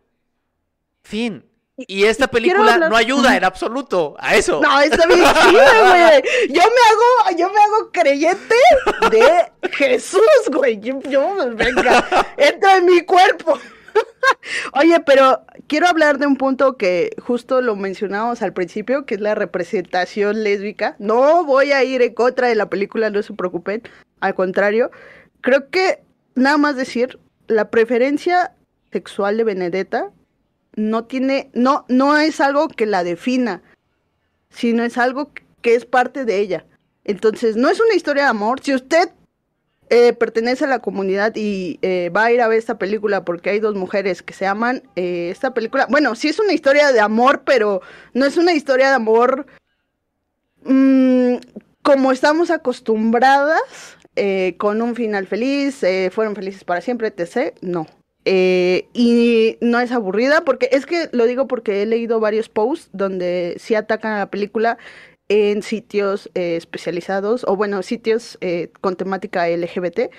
Fin. Y esta película no ayuda en absoluto a eso. No, está bien (laughs) güey. Yo me hago, yo me hago creyente de Jesús, güey. Yo, venga, entra en mi cuerpo. (laughs) Oye, pero quiero hablar de un punto que justo lo mencionamos al principio, que es la representación lésbica. No voy a ir en contra de la película, no se preocupen. Al contrario, creo que nada más decir, la preferencia sexual de Benedetta no tiene, no, no es algo que la defina, sino es algo que es parte de ella. Entonces, no es una historia de amor. Si usted eh, pertenece a la comunidad y eh, va a ir a ver esta película porque hay dos mujeres que se aman, eh, esta película, bueno, sí es una historia de amor, pero no es una historia de amor mm, como estamos acostumbradas, con un final feliz, fueron felices para siempre, etc. No, eh, y no es aburrida, porque es que lo digo porque he leído varios posts donde sí atacan a la película en sitios eh, especializados, o bueno, sitios eh, con temática LGBT.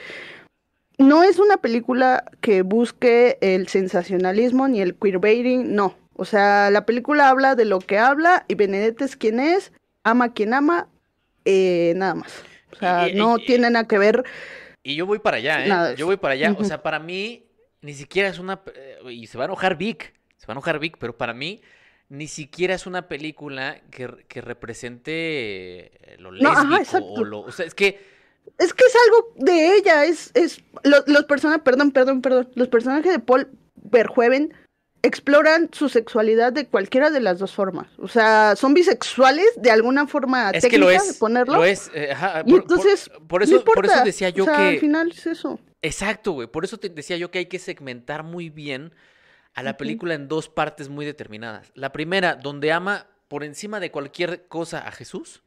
No es una película que busque el sensacionalismo ni el queerbaiting, no. O sea, la película habla de lo que habla y Benedetta es quien es, ama a quien ama, nada más. O sea, no tiene nada que ver. Y yo voy para allá, ¿eh? Yo voy para allá. O sea, para mí, ni siquiera es una... Eh, y se va a enojar Vic, se va a enojar Vic, pero para mí ni siquiera es una película que, que represente eh, lo lésbico o lo... O sea, es que... Es que es algo de ella, es... es los personajes, perdón, perdón, perdón, los personajes de Paul Verhoeven exploran su sexualidad de cualquiera de las dos formas. O sea, son bisexuales de alguna forma es técnica que lo es, de ponerlo. Lo es, eh, y entonces, por, eso, por eso decía yo o sea, que. Al final es eso. Exacto, güey. Por eso te decía yo que hay que segmentar muy bien a la película en dos partes muy determinadas. La primera, donde ama por encima de cualquier cosa a Jesús.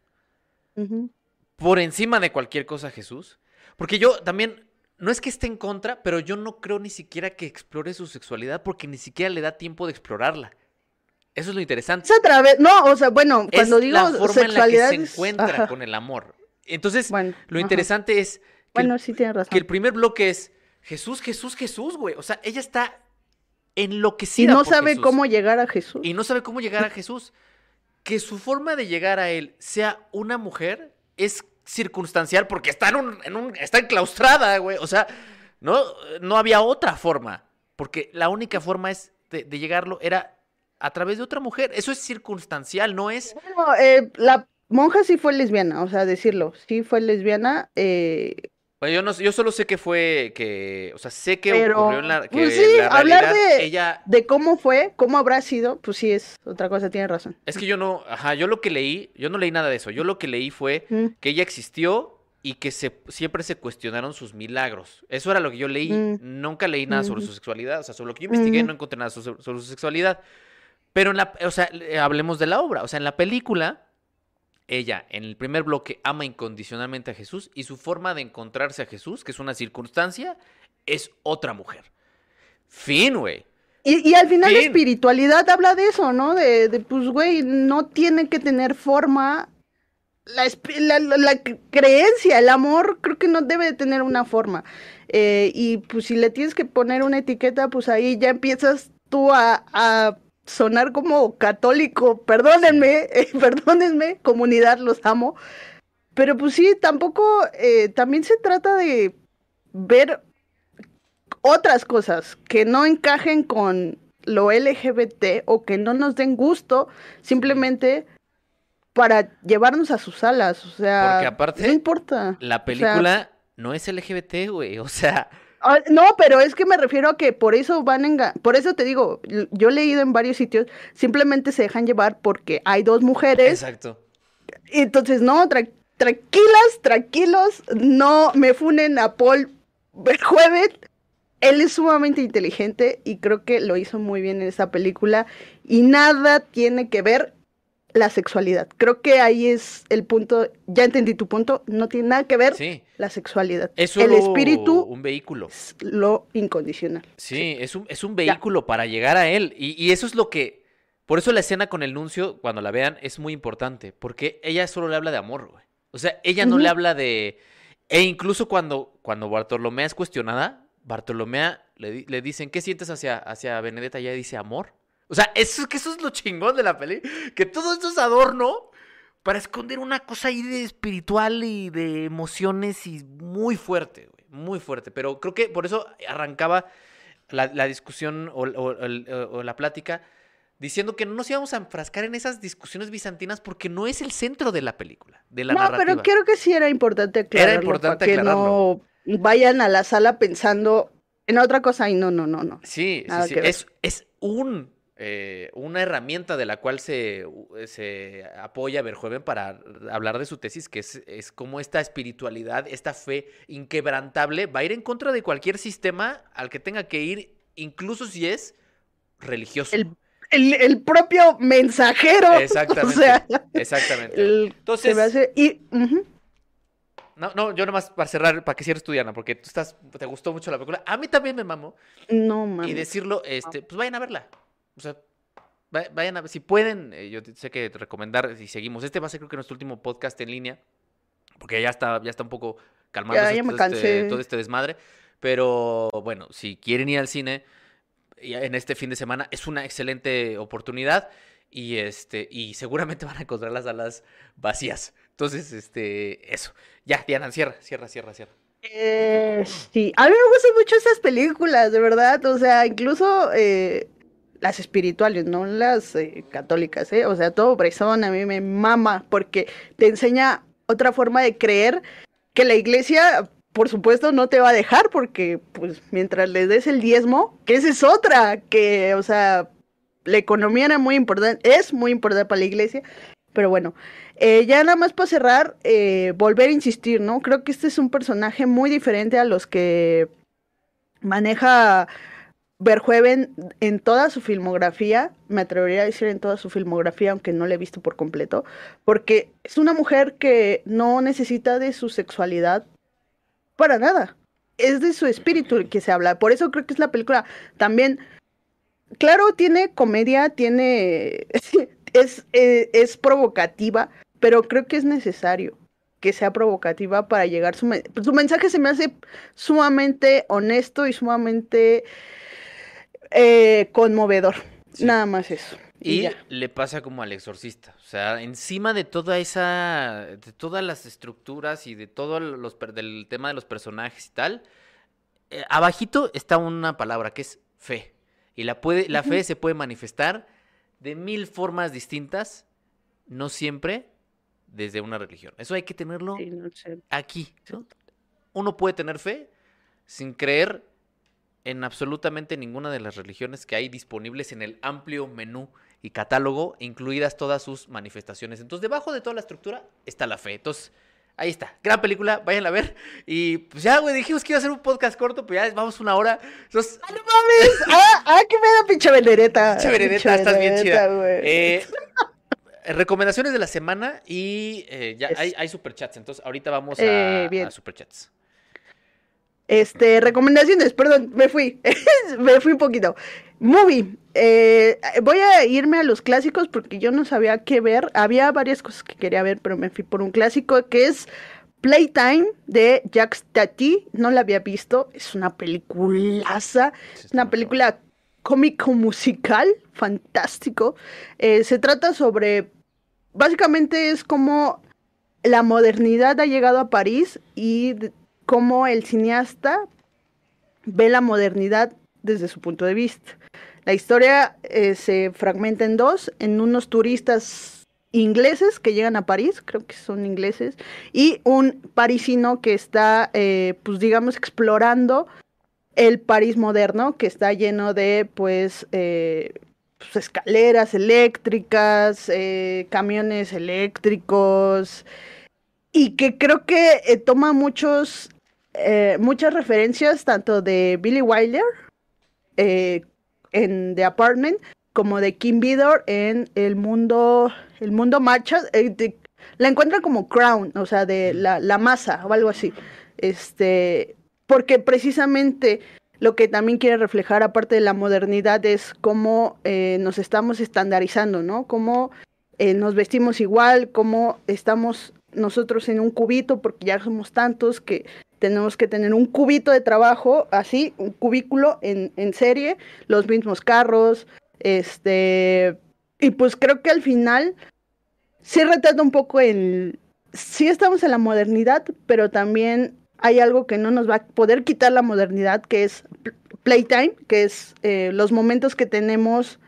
Por encima de cualquier cosa a Jesús. Porque yo también no es que esté en contra, pero yo no creo ni siquiera que explore su sexualidad porque ni siquiera le da tiempo de explorarla. Eso es lo interesante. Es otra vez, no, o sea, bueno, cuando digo la forma sexualidad en la que se encuentra con el amor. Entonces, lo interesante es que, bueno, sí tiene razón. que el primer bloque es Jesús, Jesús, Jesús, güey. O sea, ella está enloquecida. Y no sabe cómo llegar a Jesús. Y no sabe cómo llegar a Jesús. Que su forma de llegar a él sea una mujer es circunstancial porque está en un, en un está enclaustrada, güey. O sea, no, no había otra forma. Porque la única forma es de, llegarlo era a través de otra mujer. Eso es circunstancial, no es. Bueno, eh, la monja sí fue lesbiana, o sea, decirlo, sí fue lesbiana. Eh, bueno, yo, no, yo solo sé que fue que, o sea, sé que ocurrió en la, que pues sí, hablar de, ella... de cómo fue, cómo habrá sido, pues sí es otra cosa, tiene razón. Es que yo no, ajá, yo lo que leí, yo no leí nada de eso, yo lo que leí fue Mm. que ella existió y que se, siempre se cuestionaron sus milagros. Eso era lo que yo leí, Mm. nunca leí nada sobre su sexualidad, o sea, sobre lo que yo investigué no encontré nada sobre, sobre su sexualidad. Pero en la, o sea, hablemos de la obra. O sea, en la película, ella, en el primer bloque, ama incondicionalmente a Jesús y su forma de encontrarse a Jesús, que es una circunstancia, es otra mujer. Fin, güey. Y, y al final la espiritualidad habla de eso, ¿no? De, de, pues, güey, no tiene que tener forma. La, la, la- la cre- creencia, el amor, creo que no debe de tener una forma. Eh, y pues si le tienes que poner una etiqueta, pues ahí ya empiezas tú a, a sonar como católico. Perdónenme, eh, (laughs) perdónenme, comunidad, los amo. Pero pues sí, tampoco, eh, también se trata de ver otras cosas que no encajen con lo LGBT o que no nos den gusto simplemente para llevarnos a sus alas. O sea, Porque aparte, no importa. La O sea, película no es LGBT, güey. O sea, no, pero es que me refiero a que por eso van enga- por eso te digo, yo he leído en varios sitios, simplemente se dejan llevar porque hay dos mujeres exacto. Y entonces, no, tra- tranquilas, tranquilos, no me funen a Paul Verhoeven. Él es sumamente inteligente y creo que lo hizo muy bien en esta película. Y nada tiene que ver la sexualidad. Creo que ahí es el punto, ya entendí tu punto, no tiene nada que ver Sí. la sexualidad. Es el espíritu un vehículo. es lo incondicional. Sí, es un, es un vehículo para llegar a él. Y, y eso es lo que. Por eso la escena con el nuncio, cuando la vean, es muy importante. Porque ella solo le habla de amor, güey. O sea, ella no le habla de. E incluso cuando, cuando Bartolomea es cuestionada, Bartolomea le, le dicen, ¿qué sientes hacia, hacia Benedetta? Y ella dice amor. O sea, eso, que eso es lo chingón de la peli. Que todo esto es adorno para esconder una cosa ahí de espiritual y de emociones y muy fuerte, güey. Muy fuerte. Pero creo que por eso arrancaba la, la discusión o, o- o el- o la plática diciendo que no nos íbamos a enfrascar en esas discusiones bizantinas porque no es el centro de la película, de la no, narrativa. pero creo que sí era importante aclararlo. importante para que aclararlo. no vayan a la sala pensando en otra cosa y no, no, no, no. Sí, sí, sí. que es un, eh, una herramienta de la cual se, se apoya Verhoeven para hablar de su tesis, que es, es como esta espiritualidad, esta fe inquebrantable, va a ir en contra de cualquier sistema al que tenga que ir, incluso si es religioso. El, el, el propio mensajero. (laughs) Exactamente. O sea, Exactamente. el- Entonces, se me hace. Y, no, no, yo nomás para cerrar, para que cierres tu Diana, porque tú estás, te gustó mucho la película. A mí también me mamó. No Y mames. decirlo, este, pues vayan a verla. O sea, va- vayan a ver, si pueden, eh, yo sé que recomendar, si seguimos, este va a ser creo que nuestro último podcast en línea, porque ya está, ya está un poco calmando Ya, ya me todo, este, todo este desmadre. Pero bueno, si quieren ir al cine en este fin de semana, es una excelente oportunidad. Y este, y seguramente (laughs) van a encontrar las salas vacías. Entonces, este, eso. Ya, Diana, cierra, cierra, cierra, cierra. Eh, sí, a mí me gustan mucho esas películas, de verdad. O sea, incluso eh, las espirituales, no las eh, católicas, ¿eh? O sea, todo Bresson a mí me mama porque te enseña otra forma de creer que la iglesia, por supuesto, no te va a dejar porque, pues, mientras les des el diezmo, que esa es otra, que, o sea, la economía era muy importante, es muy importante para la iglesia, pero bueno, eh, ya nada más para cerrar, eh, volver a insistir, ¿no? Creo que este es un personaje muy diferente a los que maneja Verhoeven en toda su filmografía, me atrevería a decir en toda su filmografía, aunque no la he visto por completo, porque es una mujer que no necesita de su sexualidad para nada. Es de su espíritu el que se habla. Por eso creo que es la película también. Claro, tiene comedia, tiene. (laughs) es, eh, es provocativa, pero creo que es necesario que sea provocativa para llegar su, su mensaje se me hace sumamente honesto y sumamente eh, conmovedor. Sí. Nada más eso. Y, le pasa como al exorcista. O sea, encima de toda esa. de todas las estructuras y de todo los del tema de los personajes y tal. eh, abajito está una palabra que es fe. Y la puede, la fe se puede manifestar de mil formas distintas, no siempre desde una religión. Eso hay que tenerlo Sí, no sé. aquí. ¿no? Uno puede tener fe sin creer en absolutamente ninguna de las religiones que hay disponibles en el amplio menú y catálogo, incluidas todas sus manifestaciones. Entonces, debajo de toda la estructura está la fe. Entonces, Ahí está, gran película, váyanla a ver. Y pues ya, güey, dijimos que iba a ser un podcast corto, pues ya vamos una hora. Entonces, ¡Ah, no mames! (laughs) ¡Ah, ah qué pedo, pinche Benedetta! pinche Benedetta, estás bien chida. Eh, recomendaciones de la semana y eh, ya hay, hay superchats. Entonces, ahorita vamos a, Eh, a superchats. Este, recomendaciones, perdón, me fui. (laughs) me fui un poquito. Movie. eh, voy a irme a los clásicos porque yo no sabía qué ver. Había varias cosas que quería ver, pero me fui por un clásico que es Playtime de Jacques Tati. No la había visto. Es una peliculaza. Es una película cómico musical, fantástico. Eh, se trata sobre, básicamente es como la modernidad ha llegado a París y cómo el cineasta ve la modernidad desde su punto de vista. La historia eh, se fragmenta en dos, en unos turistas ingleses que llegan a París, creo que son ingleses, y un parisino que está, eh, pues digamos, explorando el París moderno, que está lleno de, pues, eh, pues, escaleras eléctricas, camiones eléctricos, y que creo que toma muchos, eh, muchas referencias tanto de Billy Wilder eh, en The Apartment como de Kim Vidor en El Mundo, El Mundo Marcha. eh, la encuentran como Crown, o sea, de la, la masa o algo así. Este, porque precisamente lo que también quiere reflejar, aparte de la modernidad, es cómo eh, nos estamos estandarizando, ¿no? Cómo eh, nos vestimos igual, cómo estamos nosotros en un cubito, porque ya somos tantos que tenemos que tener un cubito de trabajo, así, un cubículo en, en serie, los mismos carros, este, y pues creo que al final sí retrata un poco el, sí estamos en la modernidad, pero también hay algo que no nos va a poder quitar la modernidad, que es pl- playtime, que es eh, los momentos que tenemos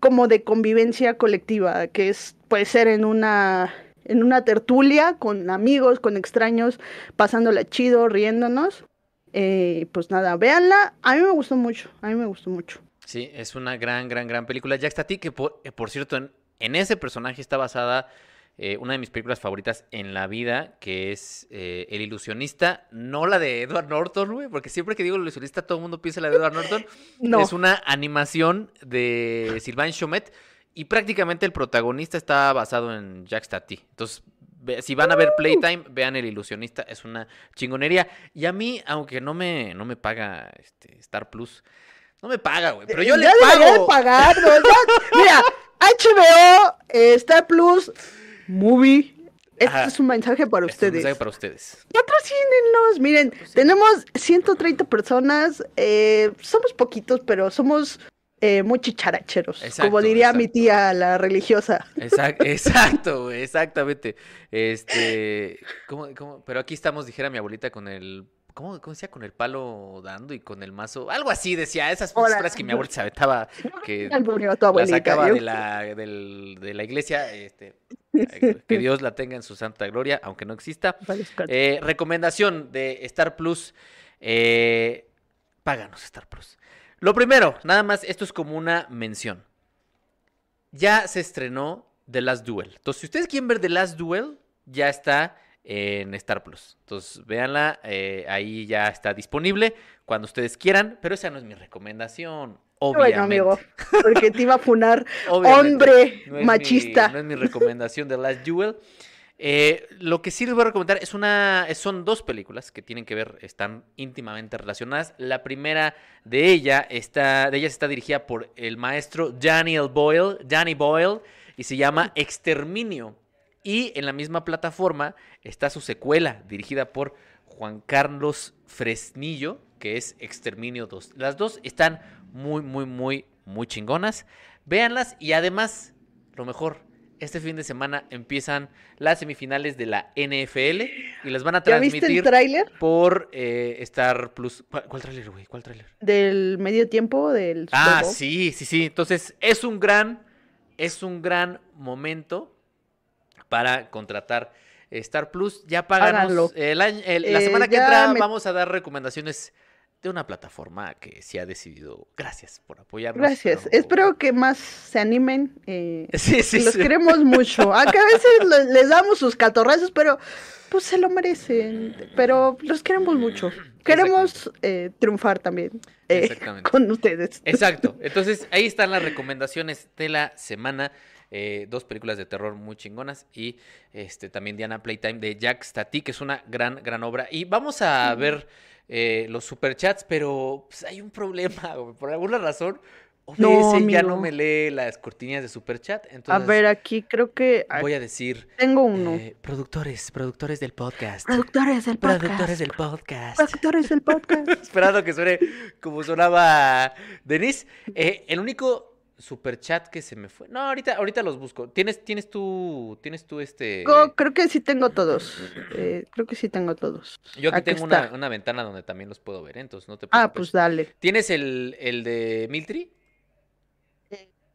como de convivencia colectiva, que es puede ser en una en una tertulia con amigos, con extraños, pasándola chido, riéndonos. Eh, pues nada, véanla. A mí me gustó mucho, a mí me gustó mucho. Sí, es una gran, gran, gran película. Jack Stati, que por, eh, por cierto, en, en ese personaje está basada eh, una de mis películas favoritas en la vida, que es eh, El Ilusionista, no la de Edward Norton, güey, porque siempre que digo El Ilusionista todo el mundo piensa la de Edward Norton. (laughs) No. Es una animación de Sylvain Chomet y prácticamente el protagonista está basado en Jack Stati. Entonces, si van a ver Playtime, vean El Ilusionista, es una chingonería. Y a mí, aunque no me, no me paga este, Star Plus, no me paga, güey, pero yo le Ya debería de pago. pagar, ¿no? Ya- mira, HBO, eh, Star Plus, Movie. Este Ajá. es un mensaje para Este es un ustedes. mensaje para ustedes. Patrocínennos. Miren, tenemos 130 personas. eh, somos poquitos, pero somos eh, muy chicharacheros. Exacto, como diría mi exacto. tía, la religiosa. Exact- (laughs) exacto, güey, exactamente. Este, ¿cómo, cómo? Pero aquí estamos, dijera mi abuelita, con el, ¿cómo, cómo decía? Con el palo dando y con el mazo, algo así decía, esas Hola. frases que mi abuelita se aventaba, que (laughs) la sacaba yo- de la, de la iglesia, este, eh, que (laughs) Dios la tenga en su santa gloria, aunque no exista. Eh, recomendación de Star Plus. eh, páganos Star Plus. Lo primero, nada más, esto es como una mención. Ya se estrenó The Last Duel. Entonces, si ustedes quieren ver The Last Duel, ya está en Star Plus. Entonces, véanla, eh, ahí ya está disponible cuando ustedes quieran, pero esa no es mi recomendación. Obviamente. Bueno, amigo, porque te iba a funar. (laughs) Hombre No machista. mi- no es mi recomendación de Last Duel. Eh, lo que sí les voy a recomendar es una, son dos películas que tienen que ver, están íntimamente relacionadas. La primera de ella está, de ellas está dirigida por el maestro Daniel Boyle, Danny Boyle, y se llama Exterminio. Y en la misma plataforma está su secuela, dirigida por Juan Carlos Fresnillo, que es Exterminio 2. Las dos están muy, muy, muy, muy chingonas. Véanlas y además, lo mejor, este fin de semana empiezan las semifinales de la NFL y las van a ¿Ya viste el transmitir tráiler por eh, Star Plus. ¿Cuál, cuál tráiler, güey? ¿Cuál tráiler? del medio tiempo del Super Ah, Bowl? sí, sí, sí. Entonces, es un gran, es un gran momento para contratar Star Plus. Ya. El año, el- la Eh, semana que entra me- vamos a dar recomendaciones de una plataforma que sí ha decidido. Gracias por apoyarnos. Gracias. pero- Espero que más se animen. eh, (laughs) Sí, sí, los sí. queremos mucho. Aunque a veces (laughs) le- les damos sus catorrazos, pero pues se lo merecen. Pero los queremos mucho. Queremos eh, triunfar también eh, Exactamente. (laughs) con ustedes. Exacto. Entonces, ahí están las recomendaciones de la semana. Eh, dos películas de terror muy chingonas y este también Diana Playtime de Jack Stati, que es una gran, gran obra. Y vamos a ver eh, los superchats, pero pues, hay un problema. (laughs) güey. Por alguna razón, OBS No, ya no me lee las cortinillas de superchat. A Entonces, ver, aquí creo que ah, voy a decir, tengo uno. eh, productores, productores del podcast. Productores del podcast. Productores del podcast. Productores del (laughs) podcast. Esperando que suene como sonaba Denise. Eh, el único superchat que se me fue. No, ahorita, ahorita los busco. ¿Tienes, tienes tú, tienes tú este. Creo que sí tengo todos. Eh, creo que sí tengo todos. Yo aquí aquí tengo una, una ventana donde también los puedo ver, ¿eh? entonces no te preocupes. Ah, pues dale. ¿Tienes el, el de Miltri?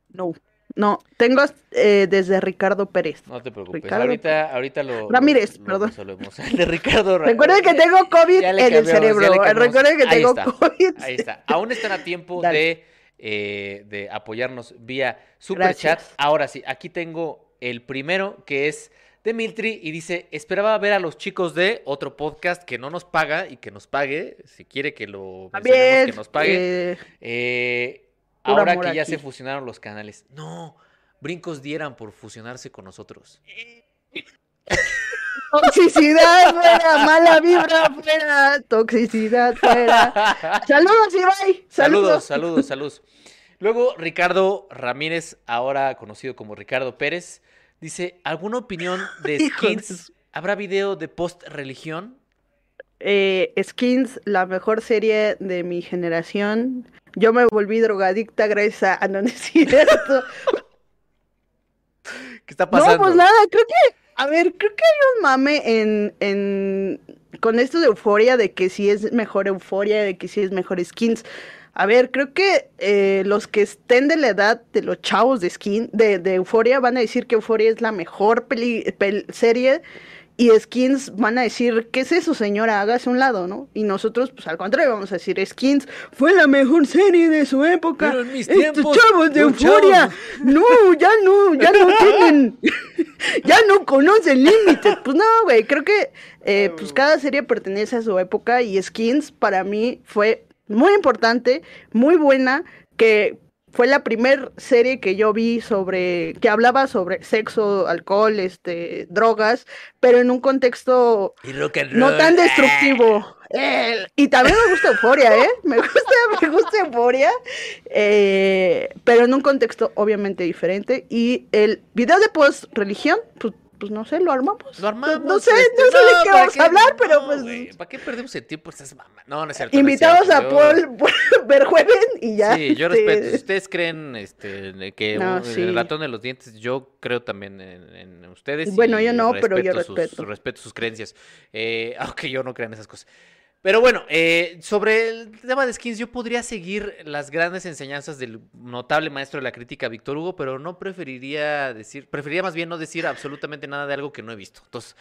No. No, tengo eh, desde Ricardo Pérez. No te preocupes. Ricardo ahorita, ahorita lo. Ramírez, lo- perdón. (laughs) El de Ricardo Ra- Recuerden que tengo COVID en el cerebro. Recuerden que Ahí tengo está. COVID. Ahí está. Aún están a tiempo (laughs) Dale. de, eh, de apoyarnos vía super chat. Ahora sí, aquí tengo el primero que es de Miltri y dice, esperaba ver a los chicos de otro podcast que no nos paga y que nos pague, si quiere que lo mencionemos, que nos pague. eh, Eh, ahora que ya aquí. se fusionaron los canales. No, brincos dieran por fusionarse con nosotros. (laughs) toxicidad fuera, mala vibra fuera, toxicidad fuera. Saludos, Ibai. Saludos, saludos, saludos. Luego, Ricardo Ramírez, ahora conocido como Ricardo Pérez, dice, ¿alguna opinión de (laughs) Skins? ¿Habrá video de post-religión? Eh, Skins, la mejor serie de mi generación. Yo me volví drogadicta gracias a... (laughs) Ah, no, no es cierto. ¿Qué está pasando? No, pues nada, creo que, a ver, creo que hay un mame en, en, con esto de euforia, de que si es mejor euforia, de que si es mejor skins. A ver, creo que eh, los que estén de la edad de los chavos de skin, de, de euforia, van a decir que euforia es la mejor peli, pel- serie. Y skins van a decir, ¿qué es eso, señora? Hágase un lado, ¿no? Y nosotros, pues al contrario, vamos a decir, skins fue la mejor serie de su época. Pero en mis Estos tiempos, chavos de euforia, chavos- (laughs) no, ya no, ya no tienen, (laughs) ya no conocen límites. Pues no, güey, creo que eh, pues cada serie pertenece a su época y Skins para mí fue muy importante, muy buena, que fue la primer serie que yo vi sobre, que hablaba sobre sexo, alcohol, este, drogas, pero en un contexto no tan destructivo. Eh, y también me gusta Euforia, ¿eh? (laughs) Me gusta, me gusta Euforia, eh, pero en un contexto obviamente diferente. Y el video de post-religión, pues, pues no sé, lo armamos. Lo armamos. No sé, este, no sé de qué ¿para vamos a hablar, pero No, pues ¿Para qué perdemos el tiempo? Estás mamá. No, no es cierto. no es invitamos cierto, a yo- Paul (laughs) Verjueven y ya. Sí, yo este, respeto. Si ustedes creen este, que No, un- sí. el ratón de los dientes, yo creo también en, en ustedes. Bueno, y yo no, pero yo sus- respeto. respeto sus creencias. Eh, (laughs) aunque yo no crea en esas cosas. Pero bueno, eh, sobre el tema de skins, yo podría seguir las grandes enseñanzas del notable maestro de la crítica, Víctor Hugo, pero no preferiría decir, preferiría más bien no decir absolutamente nada de algo que no he visto. Entonces,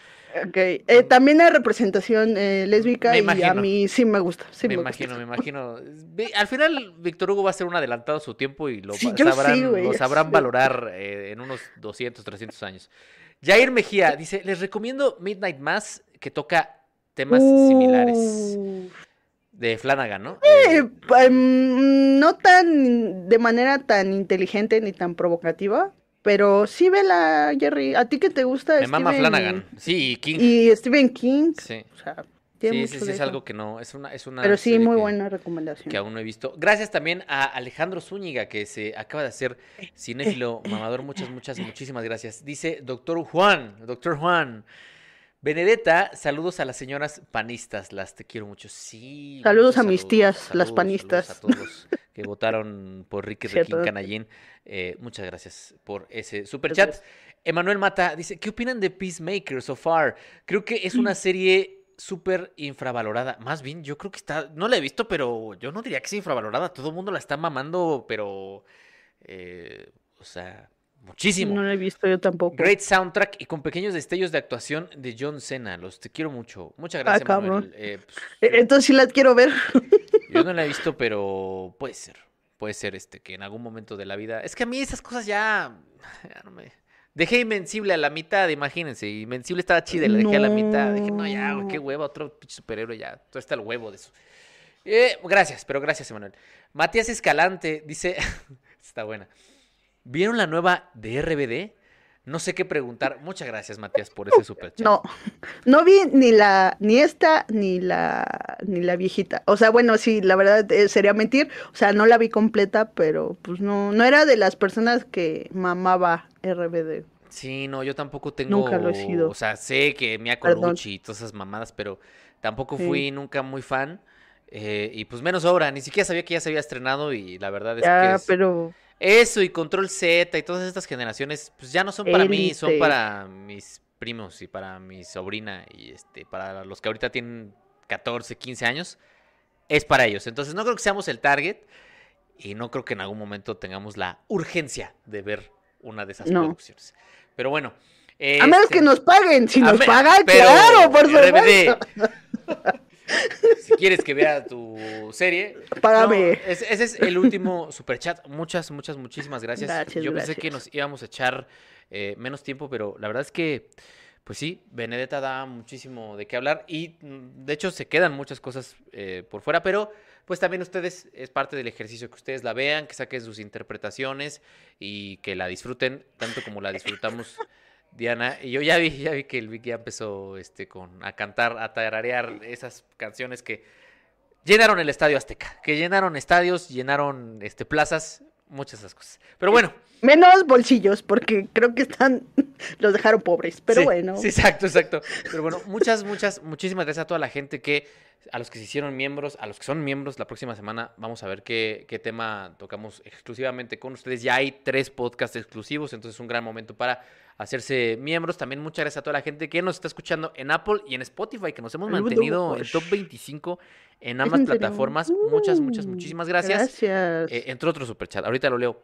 ok. Eh, también hay representación eh, lésbica y a mí sí me gusta. Sí me me, imagino, gusta. me imagino. Al final, Víctor Hugo va a ser un adelantado a su tiempo y lo Sí, sabrán, sí, lo sabrán valorar en unos 200, 300 años. Jair Mejía dice, les recomiendo Midnight Mass, que toca temas similares. Uh. De Flanagan, ¿no? Eh, Eh, mm, no tan de manera tan inteligente ni tan provocativa, pero sí vela, Jerry. ¿A ti que te gusta me mama Flanagan. Sí, y King. Y Stephen King, Sí, o sea, tiene sí, mucho sí, es algo que no, es una, es una Pero sí, muy que- buena recomendación. que aún no he visto. Gracias también a Alejandro Zúñiga, que se acaba de hacer cinéfilo mamador. Muchas, muchas, muchísimas gracias. Dice Doctor Juan, Doctor Juan. Benedetta, saludos a las señoras panistas, las te quiero mucho. Sí. Saludos a mis tías, las panistas. saludos a todos los que votaron por Ricky. Requín Canallín. Eh, muchas gracias por ese super chat. Emanuel Mata dice, ¿qué opinan de Peacemaker so far? Creo que es una (clears throat) serie súper infravalorada. Más bien, yo creo que está, no la he visto, pero yo no diría que es infravalorada. Todo el mundo la está mamando, pero, eh, o sea, muchísimo. No lo he visto yo tampoco. Great soundtrack y con pequeños destellos de actuación de John Cena. Los te quiero mucho. Muchas Ah, gracias, cabrón. Manuel. Eh, pues, Eh, Entonces sí las quiero ver. Yo no (laughs) la he visto, pero puede ser. Puede ser este que en algún momento de la vida. Es que a mí esas cosas ya. ya no me. Dejé Invencible a la mitad, imagínense. Invencible estaba chida y la dejé a la mitad. Dije, no, ya, güey, qué No. huevo, otro pinche superhéroe ya. Todo está el huevo de eso. Eh, gracias, pero gracias, Emanuel. Matías Escalante dice. (laughs) está buena. ¿Vieron la nueva de RBD? No sé qué preguntar. Muchas gracias, Matías, por ese superchat. No, no vi ni la, ni esta, ni la, ni la viejita. O sea, bueno, sí, la verdad eh, sería mentir. O sea, no la vi completa, pero pues no, no era de las personas que mamaba RBD. Sí, no, yo tampoco tengo. Nunca lo he sido. O sea, sé que Mia. Colucci y todas esas mamadas, pero tampoco Sí. fui nunca muy fan. eh, y pues menos obra, ni siquiera sabía que ya se había estrenado y la verdad es que es- pero eso y Control Z y todas estas generaciones, pues ya no son para mí, son para mis primos y para mi sobrina y este para los que ahorita tienen 14, 15 años, es para ellos. Entonces no creo que seamos el target y no creo que en algún momento tengamos la urgencia de ver una de esas No. producciones. Pero bueno. a menos este, que nos paguen. Si nos pagan, pero, claro, por supuesto. (laughs) si quieres que vea tu serie, Págame. no, ese, ese es el último superchat. Muchas, muchas, muchísimas gracias. Gracias, Yo pensé que nos íbamos a echar eh, menos tiempo, pero la verdad es que, pues sí, Benedetta da muchísimo de qué hablar y mm, de hecho se quedan muchas cosas eh, por fuera, pero pues también ustedes, es parte del ejercicio que ustedes la vean, que saquen sus interpretaciones y que la disfruten tanto como la disfrutamos. Diana, y yo ya vi, ya vi que el Vic ya empezó este, con, a cantar, a tararear esas canciones que llenaron el Estadio Azteca, que llenaron estadios, llenaron este, plazas, muchas de esas cosas. Pero bueno, Menos bolsillos, porque creo que están, (laughs) los dejaron pobres. Pero sí, bueno. Sí, exacto, exacto. Pero bueno, muchas, muchas, muchísimas gracias a toda la gente que, a los que se hicieron miembros, a los que son miembros, la próxima semana vamos a ver qué, qué tema tocamos exclusivamente con ustedes. Ya hay tres podcasts exclusivos, entonces es un gran momento para hacerse miembros. También muchas gracias a toda la gente que nos está escuchando en Apple y en Spotify, que nos hemos mantenido en top 25 en ambas en plataformas. Muchas, muchas, Uh, muchísimas gracias. Gracias. Eh, entre otros superchat, ahorita lo leo.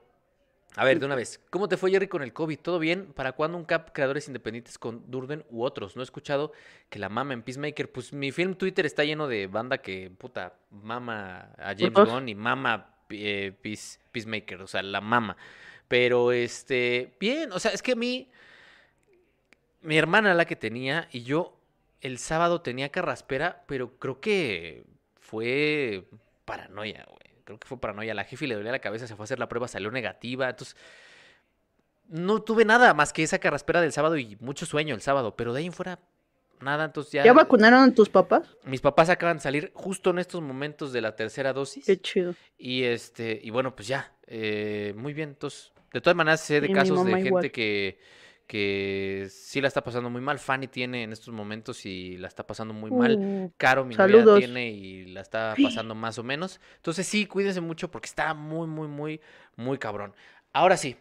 A ver, de una vez. ¿Cómo te fue, Jerry, con el COVID? ¿Todo bien? ¿Para cuándo un cap creadores independientes con Durden u otros? No he escuchado que la mama en Peacemaker. Pues mi film Twitter está lleno de banda que, puta, mama a James Pues. Gunn y mama eh, Peace- Peacemaker. O sea, la mama. Pero, este, bien. O sea, es que a mí, mi hermana la que tenía y yo el sábado tenía carraspera, pero creo que fue paranoia, güey. Creo que fue paranoia. La jefe le dolía la cabeza, se fue a hacer la prueba, salió negativa. Entonces, no tuve nada más que esa carraspera del sábado y mucho sueño el sábado. Pero de ahí en fuera, nada. Entonces ya. ¿Ya vacunaron a tus papás? Mis papás acaban de salir justo en estos momentos de la tercera dosis. Qué chido. Y este, y bueno, pues ya, eh, muy bien. Entonces, de todas maneras, sé de casos de gente igual. que, que sí la está pasando muy mal. Fanny tiene en estos momentos y la está pasando muy mal. Uh, Caro, mi saludos. novia, tiene y la está pasando más o menos. Entonces, sí, cuídense mucho porque está muy, muy, muy, muy cabrón. Ahora sí.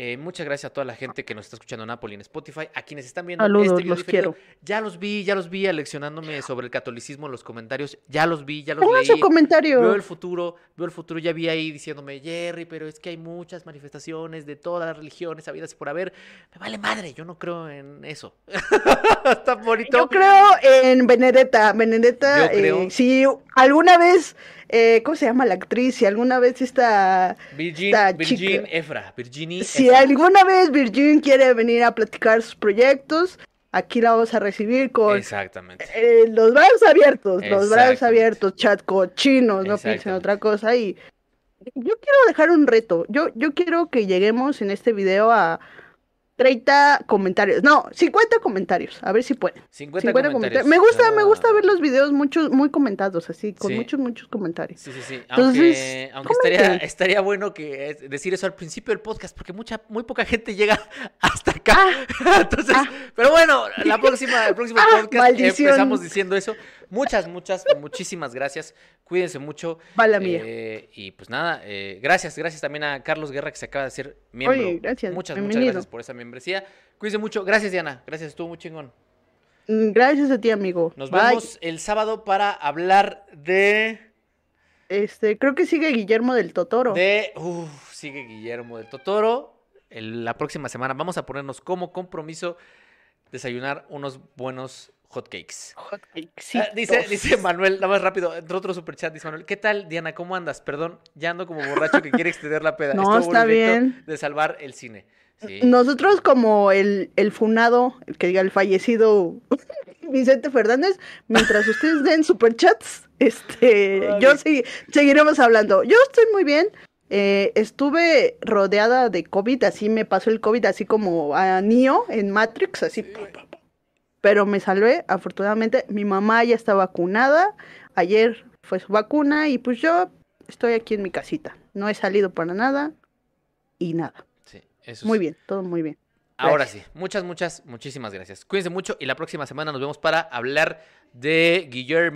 Eh, muchas gracias a toda la gente que nos está escuchando en Apple y en Spotify, a quienes están viendo Saludos, este video los diferido. quiero. Ya los vi, ya los vi aleccionándome sobre el catolicismo en los comentarios. Ya los vi, ya los Pongan su leí. comentario. Veo el futuro, veo el futuro, ya vi ahí diciéndome, Jerry, pero es que hay muchas manifestaciones de todas las religiones habidas por haber. Me vale madre, yo no creo en eso. (laughs) Está bonito. Yo creo en Benedetta. Benedetta, Yo creo- eh, si alguna vez, eh, ¿cómo se llama la actriz? Si alguna vez esta, Virgin, esta Virgin Efra, Virginie si Efra. alguna vez Virgin quiere venir a platicar sus proyectos, aquí la vamos a recibir con Exactamente. eh, los brazos abiertos, los brazos abiertos, chat cochinos, no piensen otra cosa. Y yo quiero dejar un reto. Yo, yo quiero que lleguemos en este video a 30 comentarios. No, 50 comentarios. A ver si pueden. 50, 50 comentarios. Me gusta, me gusta Ah. ver los videos muchos, muy comentados, así, con Sí. muchos, muchos comentarios. Sí, sí, sí. Entonces, aunque aunque estaría, estaría bueno que eh, decir eso al principio del podcast, porque mucha, muy poca gente llega (laughs) hasta acá. (laughs) Entonces, ah. pero bueno, la próxima, el próximo (laughs) Ah, podcast maldición. empezamos diciendo eso. Muchas, muchas, muchísimas gracias. Cuídense mucho. Va la mía. Eh, y pues nada, eh, gracias, gracias también a Carlos Guerra que se acaba de hacer miembro. Oye, gracias, Muchas, muchas gracias por esa membresía. Cuídense mucho. Gracias, Diana. Gracias, estuvo muy chingón. Mm, Gracias a ti, amigo. Nos Bye. vemos el sábado para hablar de. Este, creo que sigue Guillermo del Totoro. De. Uf, sigue Guillermo del Totoro. El- la próxima semana vamos a ponernos como compromiso desayunar unos buenos hotcakes. Hotcakes. Ah, dice, dice Manuel, nada más rápido, entró otro superchat, dice Manuel, ¿qué tal, Diana? ¿Cómo andas? Perdón, ya ando como borracho que quiere extender la peda. (laughs) No, Estuvo está bien. De salvar el cine. Sí. Nosotros como el, el funado, el que diga el fallecido (laughs) Vicente Fernández, mientras ustedes den superchats, este, Vale. yo sí, seguiremos hablando. Yo estoy muy bien. eh, estuve rodeada de COVID, así me pasó el COVID, así como a Neo en Matrix, así. pa, pa, pa. Pero me salvé, afortunadamente. Mi mamá ya está vacunada. Ayer fue su vacuna y pues yo estoy aquí en mi casita. No he salido para nada y nada. Sí, eso Muy es- bien, todo muy bien. Ahora sí, muchas, muchas, muchísimas gracias. Cuídense mucho y la próxima semana nos vemos para hablar de Guillermo.